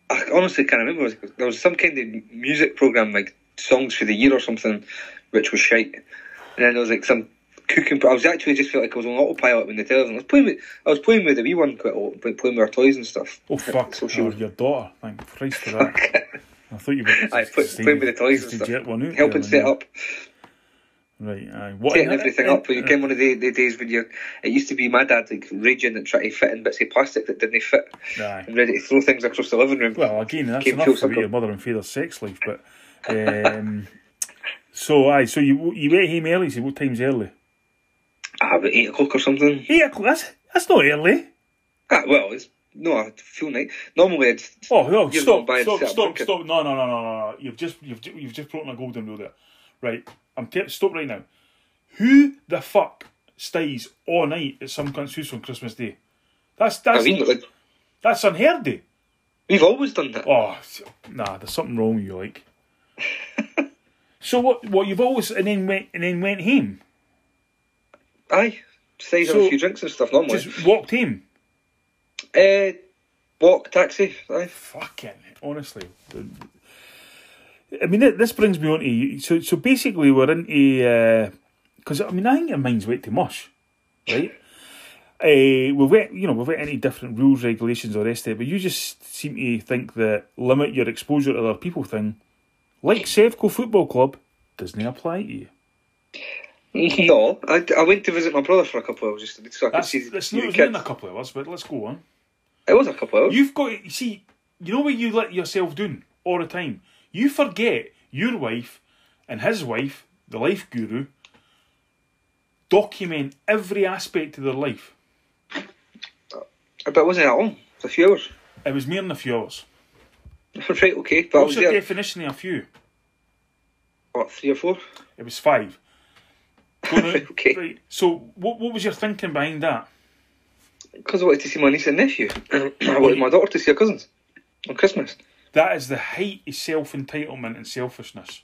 I honestly can't remember. There was some kind of music program, like songs for the year or something, which was shite. And then there was like some cooking. I was actually just felt like I was on autopilot when the television. I was playing with. I was playing with the wee one quite a lot, playing with our toys and stuff. Oh fuck! So she oh, was- your daughter. Thank Christ for that. I thought you were [laughs] I put, saying playing with the toys and to stuff, jet one out helping set up, Right, aye. What, setting everything up. You uh, came one of the, the days when you. It used to be my dad like raging and trying to fit in bits of plastic that didn't fit, Aye. and ready to throw things across the living room. Well, again, that's Came enough for your mother and father's sex life, but. [laughs] Um, so, aye, so you you went home early, so what time's early? Ah, about eight o'clock or something. Eight o'clock, that's, that's not early. Ah, well, it's no a full night. Normally, it's Oh, no, stop, stop, stop, stop. No, no, no, no, no. You've just, you've, you've just broken a golden rule there. Right, I'm te- stop right now. Who the fuck stays all night at some cunt's house on Christmas Day? That's, I that's, mean, like, that's unheard of. we've always done that. Oh, nah, there's something wrong with you, like. [laughs] so what? What you've always and then went and then went home. Aye, have So- a few drinks and stuff normally. Just walked home. Uh, walk, taxi. Aye. Fucking honestly. I mean, this brings me on to you. So, so basically, we're into because I mean, I think your mind's wet to mush, right? Uh, [laughs] we've went, you know, we've went into different rules, regulations, or rest of it, but you just seem to think that limit your exposure to other people thing, like Sevco Football Club, doesn't apply to you. [laughs] No, I, I went to visit my brother for a couple of hours just so I could see, that's not the it's not in a couple of hours, but let's go on. It was a couple of hours. You've got you see, you know what you let yourself doing all the time. You forget your wife and his wife, the life guru, document every aspect of their life. But it wasn't that long. It was a few hours. It was more than a few hours. [laughs] right, okay. But What's there, definition of a few? what, three or four? It was five. [laughs] Okay. Right. So, what what was your thinking behind that? Because I wanted to see my niece and nephew. [clears throat] I wanted my daughter to see her cousins on Christmas. That is the height of self entitlement and selfishness.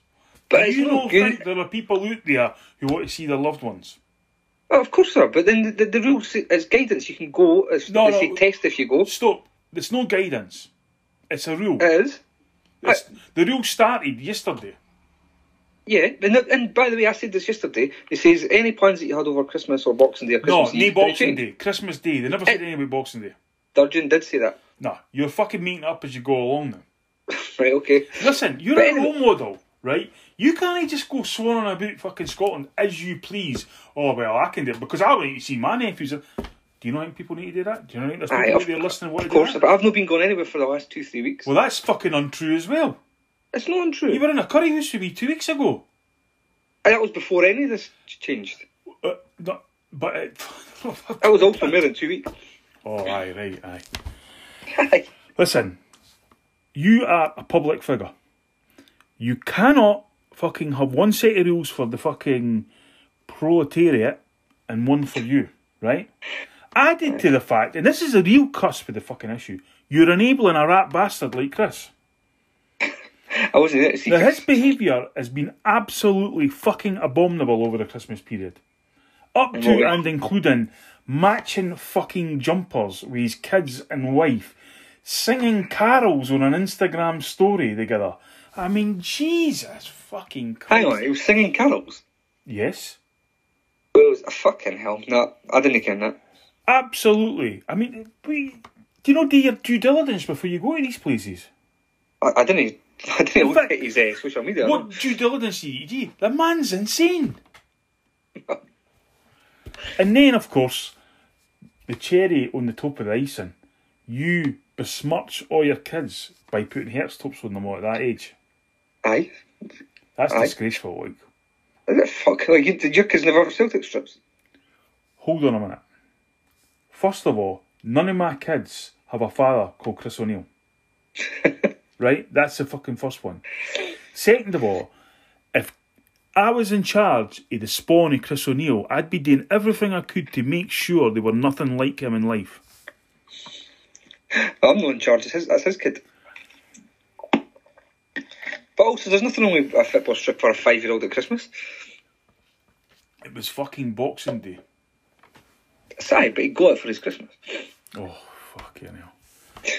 But Do you not good. think there are people out there who want to see their loved ones? Well, of course there are, but then the, the, the rules say, it's guidance. You can go. It's, No, they say no. test if you go. Stop. It's no guidance. It's a rule. It is. It's, the rule started yesterday. Yeah, and, and by the way, I said this yesterday. It says any plans that you had over Christmas or Boxing Day or No, Christmas no Eve, Boxing Day. Christmas Day. They never said eh. anything about Boxing Day. Sturgeon did say that. No, you're fucking meeting up as you go along now. [laughs] Right, okay. Listen, you're But a anyway- role model, right? You can't just go swanning about fucking Scotland as you please. Oh, well, I can do it because I want to see my nephews. Do you know think people need to do that? Do you know there's Aye, people of- out there listening what to Of course, but I've not been going anywhere for the last two, three weeks. Well, that's fucking untrue as well. It's not untrue. You were in a curry house with me two weeks ago. And that was before any of this changed. Uh, no, but it, [laughs] That was also more than two weeks. oh, aye, right, aye. [laughs] Aye. Listen, you are a public figure. You cannot fucking have one set of rules for the fucking proletariat and one for you, right? Added to the fact, and this is a real cusp of the fucking issue, you're enabling a rat bastard like Chris. I wasn't there to see Now, his behaviour has been absolutely fucking abominable over the Christmas period. Up to and including matching fucking jumpers with his kids and wife, singing carols on an Instagram story together. I mean, Jesus fucking Christ. Hang on, he was singing carols. Yes, Well, it was a fucking hell. No, I didn't ken that. absolutely. I mean, we, do you know do your due diligence before you go to these places? I, I didn't. I didn't look fact- at his uh, social media. What due diligence do you do? The man's insane. [laughs] and then, of course, the cherry on the top of the icing, you besmirch all your kids by putting hearts tops on them all at that age. Aye. That's Aye. disgraceful. Like, it fuck? Like, you, did your kids never have Celtic strips? hold on a minute. First of all, none of my kids have a father called Chris O'Neill. [laughs] right? That's the fucking first one. Second of all, if I was in charge of the spawn of Chris O'Neill, I'd be doing everything I could to make sure they were nothing like him in life. I'm not in charge. His, that's his kid. But also, there's nothing wrong with a football strip for a five-year-old at Christmas. It was fucking Boxing Day. Sorry, but he got it for his Christmas. Oh, fucking hell.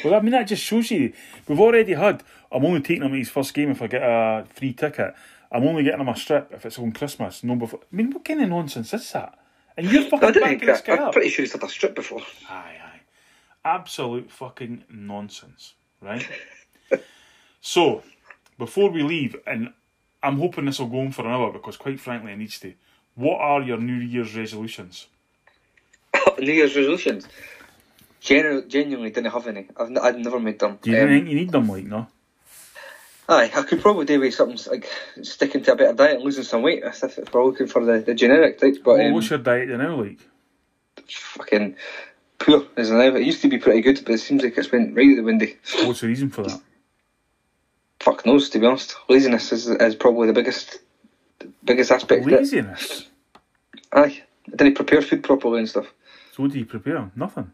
Well, I mean, that just shows you. We've already had. I'm only taking him at his first game if I get a free ticket. I'm only getting him a strip if it's on Christmas. No, before. I mean, what kind of nonsense is that? And you're I fucking didn't backing think this that. guy I'm pretty sure he's had a strip before. Aye, aye. Absolute fucking nonsense, right? [laughs] so, before we leave, and I'm hoping this will go on for an hour because, quite frankly, it needs to. What are your New Year's resolutions? [laughs] New Year's resolutions. Genu- genuinely didn't have any. I've, n- I've never made them. Do you Um, think you need them, like, no? Aye, I could probably do with something like sticking to a better diet and losing some weight if, if we're looking for the, the generic type. But Well, um, what's your diet now like? fucking poor as It used to be pretty good, but it seems like it's went right out the windy. What's the reason for that? Fuck knows, to be honest. Laziness is, is probably the biggest biggest aspect. of it. Laziness. Aye, I didn't prepare food properly and stuff. So, what do you prepare? Nothing.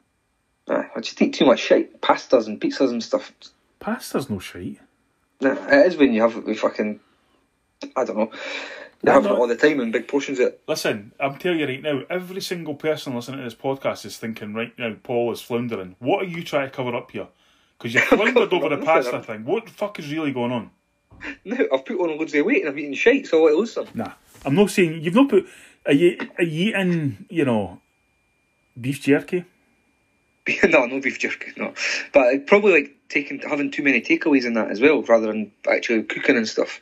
Aye, I just eat too much shit, pastas and pizzas and stuff. Pasta's no shite. Nah, it is when you have it with fucking, I don't know, you have it all the time in big portions of it. Listen, I'm telling you right now, every single person listening to this podcast is thinking right now, Paul is floundering. What are you trying to cover up here? Because you're [laughs] floundered over the pasta thing. What the fuck is really going on? No, I've put on loads of weight and I've eaten shite, so I lose some. Nah, I'm not saying you've not put. Are you are you eating you know beef jerky? [laughs] no, no beef jerky, no. But probably like taking having too many takeaways in that as well, rather than actually cooking and stuff.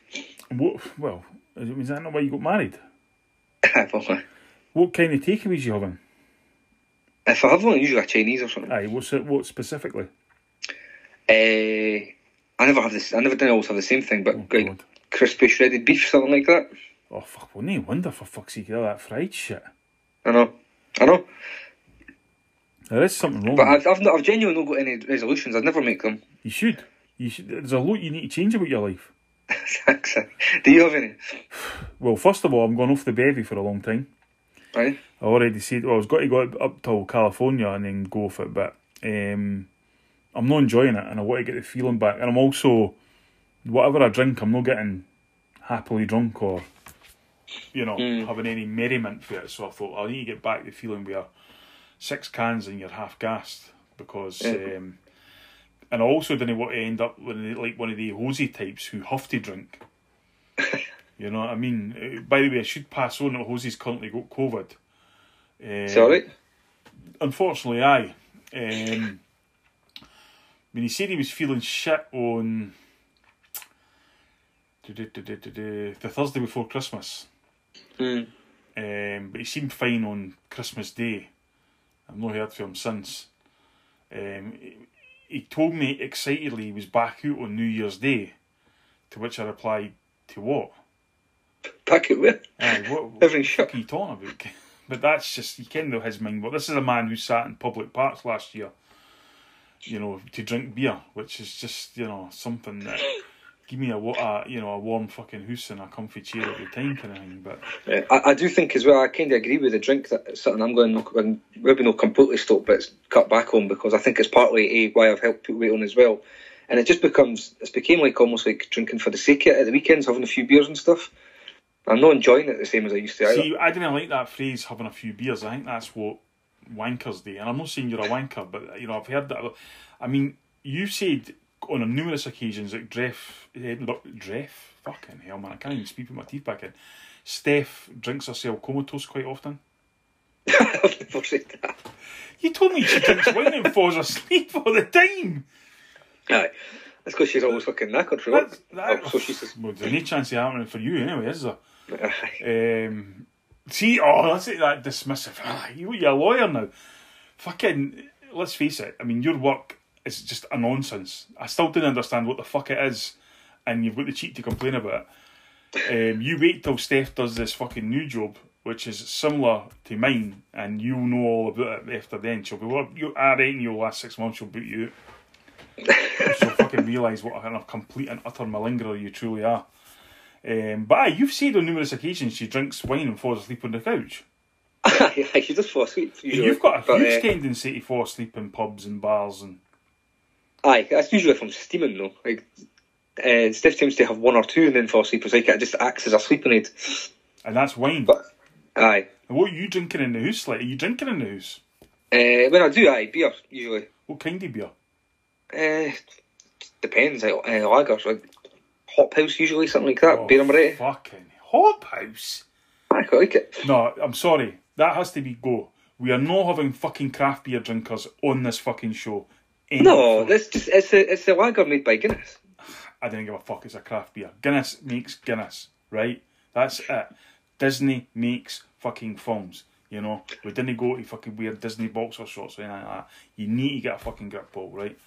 What? Well, is that not why you got married? [laughs] Well, What kind of takeaways you having? if I have one, usually a Chinese or something. Aye, what's it? What specifically? Uh, I never have this. I never didn't always have the same thing, but Oh, like God. crispy shredded beef, something like that. Oh fuck! Well, no wonder for fuck's sake, all that fried shit. I know, I know. There is something wrong. But. I've, I've, not, I've genuinely not got any resolutions. I'd never make them. You should. You should. There's a lot you need to change about your life. [laughs] Do you have any? Well, first of all, I'm going off the bevy for a long time. Right? I already said well, I was going to go up, till California and then go off it, but um, I'm not enjoying it, and I want to get the feeling back. And I'm also, whatever I drink, I'm not getting happily drunk or, you know, Mm. having any merriment for it. So I thought I need to get back the feeling where six cans and you're half gassed because. Um, and I also didn't want to end up with like one of the hosey types who have to drink. [laughs] you know what I mean? Uh, By the way, I should pass on that Hosey's currently got COVID. Um, alright? Unfortunately, I. Um, when he said he was feeling shit on the Thursday before Christmas, Mm. um, but he seemed fine on Christmas Day. I've not heard from him since. Um, he, told me excitedly he was back out on New Year's Day, to which I replied, "To what? Pack it with. Aye, what, Everything the are you talking about? [laughs] But that's just, you can know his mind. But this is a man who sat in public parks last year, you know, to drink beer, which is just, you know, something that give me a, a you know, a warm fucking house and a comfy chair every time kind of thing. But Yeah, I, I do think as well. I kind of agree with the drink that something I'm going to maybe not completely stop, but it's cut back on because I think it's partly a why I've helped put weight on as well. And it just becomes it's became like almost like drinking for the sake of it at the weekends, having a few beers and stuff. I'm not enjoying it the same as I used to. Either. see, I didn't like that phrase, having a few beers. I think that's what wankers do. And I'm not saying you're a wanker, but, you know, I've heard that. I mean, you said on a numerous occasions that Dreff, eh, look, Dreff, fucking hell, man, I can't even speak with my teeth back in. Steph drinks herself comatose quite often. I've never said that. You told me she drinks wine and falls asleep all the time. Aye. That's because she's always fucking knackered for work. That's- that- Oh, so she says. Well, there's no chance of happening for you anyway, is there? Um, see, oh, that's it, that dismissive. Ah, you, you're a lawyer now. Fucking, let's face it. I mean, your work is just a nonsense. I still don't understand what the fuck it is, and you've got the cheek to complain about it. Um, you wait till Steph does this fucking new job, which is similar to mine, and you'll know all about it after then. She'll be, well, you, I reckon your last six months she'll boot you out. she'll [laughs] fucking realise what a kind of complete and utter malingerer you truly are. Um, but aye, you've said on numerous occasions she drinks wine and falls asleep on the couch. [laughs] She just fall asleep. Usually. you've got a But, huge uh, tendency to fall asleep in pubs and bars and. Aye, that's usually I'm steaming though. Like, uh, Steph seems to have one or two and then fall asleep. It's like it just acts as a sleeping aid. And that's wine. But aye, and what are you drinking in the house? Like, are you drinking in the house? uh, when I do, aye, beer usually. What kind of beer? Uh, depends. Like, uh, lagers, like hop house usually, something like that. Oh, Birra Moretti. Fucking hop house. I quite like it. No, I'm sorry. That has to be go. We are not having fucking craft beer drinkers on this fucking show. No, fuck. that's just it's a it's a lager made by Guinness. I didn't give a fuck. It's a craft beer. Guinness makes Guinness, right? That's it. Disney makes fucking films. You know, we didn't go to fucking weird Disney boxer shots or anything like that. You need to get a fucking grip ball, right?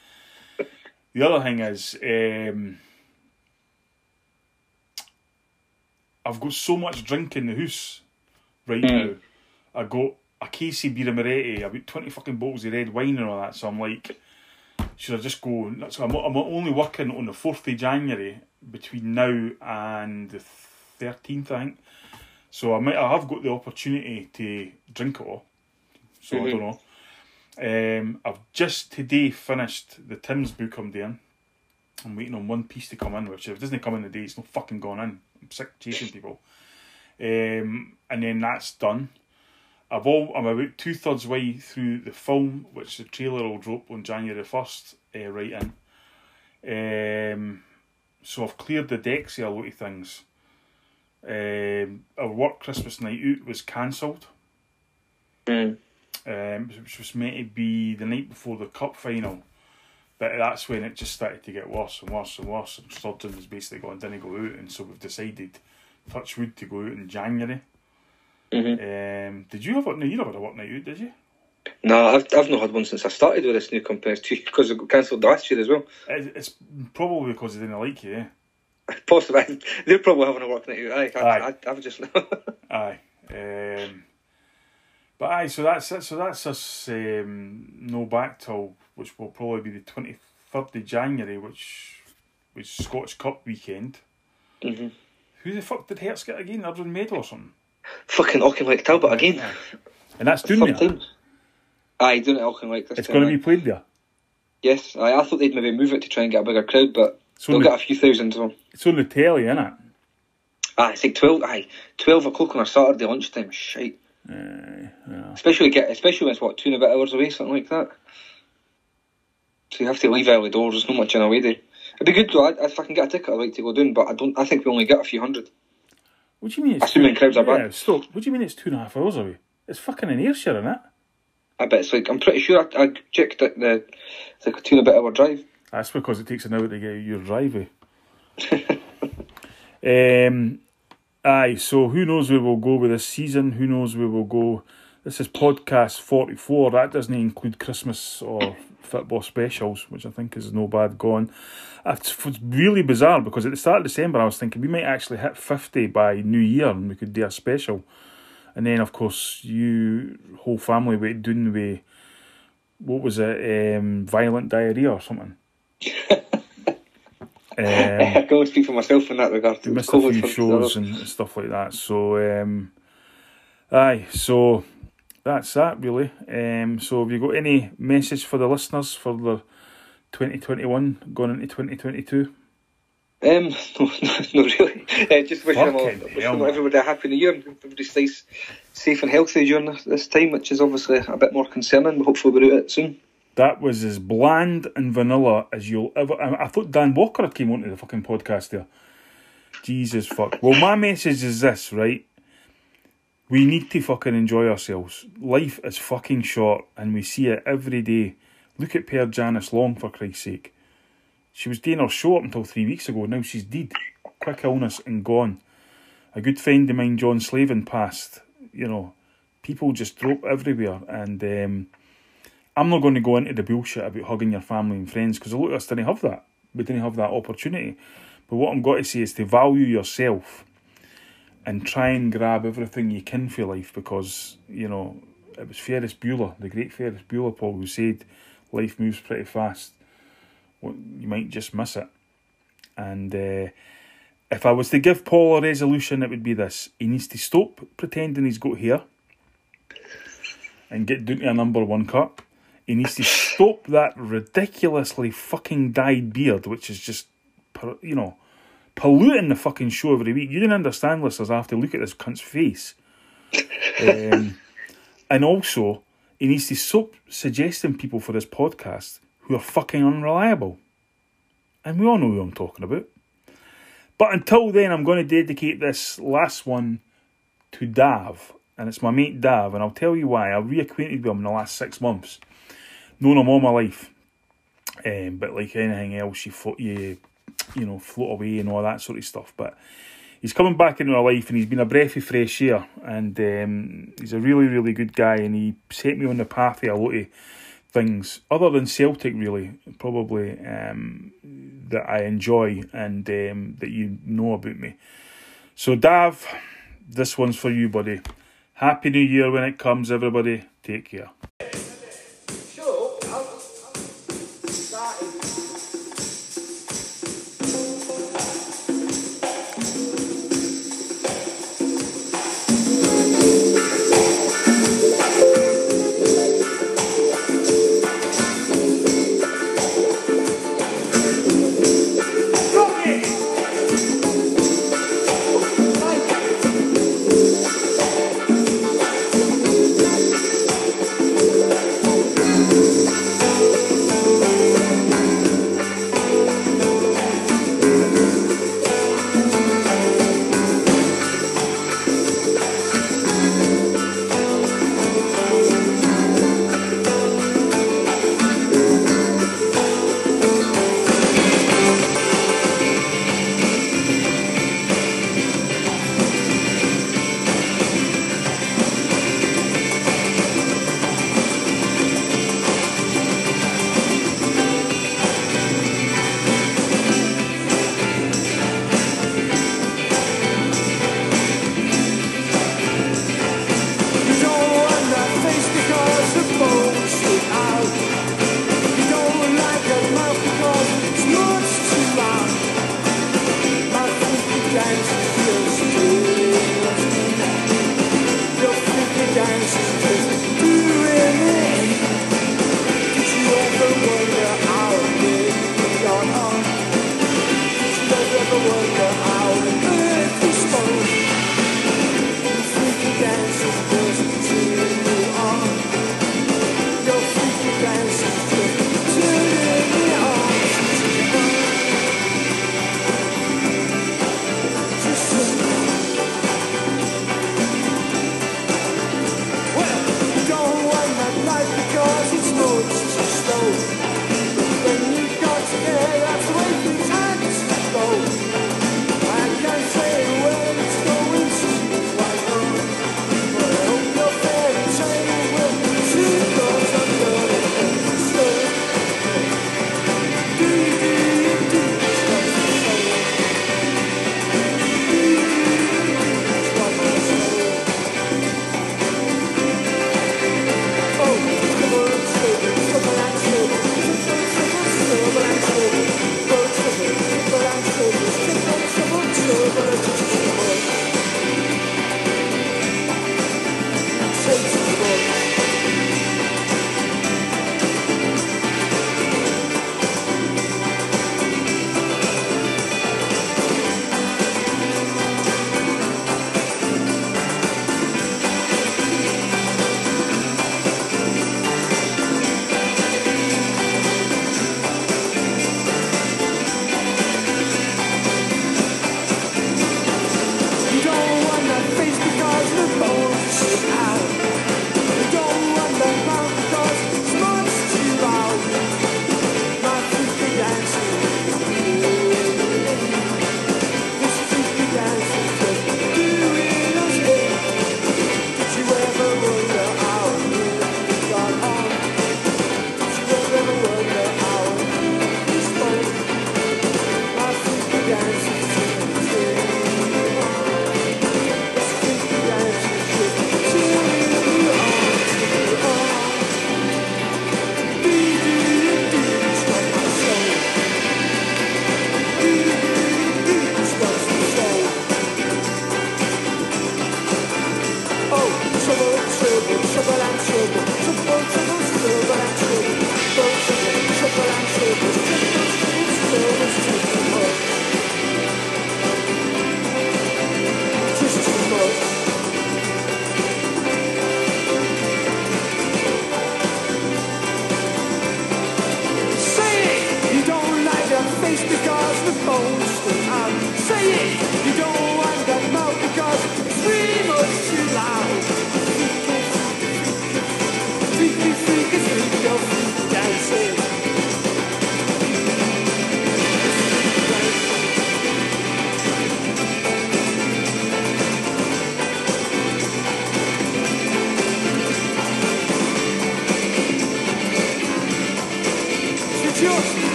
The other thing is, um, I've got so much drink in the house right now. I got a case of Birra Moretti, about 20 fucking bottles of red wine and all that. So I'm like, should I just go? So I'm, I'm only working on the 4th of January between now and the 13th, I think. So I might I have got the opportunity to drink it all. So I don't know. Um, I've just today finished the Tim's book I'm doing. I'm waiting on one piece to come in, which if it doesn't come in the day, it's not fucking gone in. I'm sick of chasing people. Um, and then that's done. I've all, I'm about two thirds way through the film, which the trailer will drop on January first, uh, right in. Um, so I've cleared the decks of a lot of things. Um, our work Christmas night out was cancelled, Mm. um, which was meant to be the night before the cup final. But that's when it just started to get worse and worse and worse. And Sturgeon was basically going, didn't go out, and so we've decided, touch wood, to go out in January. Mhm. Um, did you have a no? You never had a work night out, did you? No, I've I've not had one since I started with this new company too because it got cancelled last year as well. It, it's probably because they didn't like you. Eh? [laughs] Possibly they're probably having a work night out. Aye, I, Aye. I, I've just [laughs] Aye. Um, but aye, so that's it. So that's us. Um, no back till which will probably be the twenty third of January, which was Scottish Cup weekend. Mhm. Who the fuck did Hearts get again? In medal or something. Fucking Auchinleck Talbot again. And that's doing time. Aye, doing it at Auchinleck this It's going to be played there. Yes, aye, I thought they'd maybe move it to try and get a bigger crowd, but It's they'll only, get a few thousand. So. it's only telly, isn't it? Aye, it's like twelve. Aye, twelve o'clock on a Saturday lunchtime. Shite. Uh, yeah. Especially get, especially when it's what two and a bit hours away, something like that. So you have to leave early doors. There's not much in a way there. It'd be good though. I'd, if I can get a ticket, I'd like to go down, but I don't. I think we only get a few hundred. What do you mean? It's Assuming crowds are back. Yeah, stop. What do you mean it's two and a half hours away? It's fucking in Ayrshire, isn't it? I bet it's like I'm pretty sure I, I checked that the it's like a two and a bit hour drive. That's because it takes an hour to get your driveway. [laughs] um, aye, so who knows where we'll go with this season? Who knows where we'll go? This is podcast 44. That doesn't include Christmas or football specials, which I think is no bad gone. It's really bizarre because at the start of December I was thinking we might actually hit 50 by New Year and we could do a special. And then, of course, you whole family went down with, what was it, um, violent diarrhea or something. [laughs] um, I can speak for myself in that regard. we missed a few shows and stuff like that. So, um, aye, so that's that really. Um, so, have you got any message for the listeners for the 2021 going into 2022? Um, [laughs] no, no, really. Uh, just wishing, them all, wishing everybody a happy new year and everybody stays safe and healthy during this, time, which is obviously a bit more concerning, but hopefully we're out of it soon. That was as bland and vanilla as you'll ever. I, I thought Dan Walker had came onto the fucking podcast there. Jesus fuck. Well, my message is this, right? We need to fucking enjoy ourselves. Life is fucking short, and we see it every day. Look at Per Janice Long, for Christ's sake. She was doing her show up until three weeks ago. Now she's dead. Quick illness and gone. A good friend of mine, John Slavin, passed. You know, people just drop everywhere, and um, I'm not going to go into the bullshit about hugging your family and friends because a lot of us didn't have that. We didn't have that opportunity. But what I'm going to say is to value yourself and try and grab everything you can for life because, you know, it was Ferris Bueller, the great Ferris Bueller, Paul, who said life moves pretty fast. You might just miss it. And uh, if I was to give Paul a resolution, it would be this: he needs to stop pretending he's got hair and get down to a number one cut. He needs to stop that ridiculously fucking dyed beard, which is just, you know, polluting the fucking show every week. You didn't understand, listeners. I have to look at this cunt's face. [laughs] um, and also, he needs to stop suggesting people for this podcast who are fucking unreliable. And we all know who I'm talking about. But until then, I'm going to dedicate this last one to Dav. And it's my mate Dav. And I'll tell you why. I've reacquainted with him in the last six months. Known him all my life. Um, but like anything else, you, float, you, you know, float away and all that sort of stuff. But he's coming back into my life and he's been a breath of fresh air. And um, he's a really, really good guy. And he set me on the path of a lot of things other than Celtic, really, probably um, that I enjoy and um, that you know about me. So, Dav, this one's for you, buddy. Happy New Year when it comes, everybody. Take care.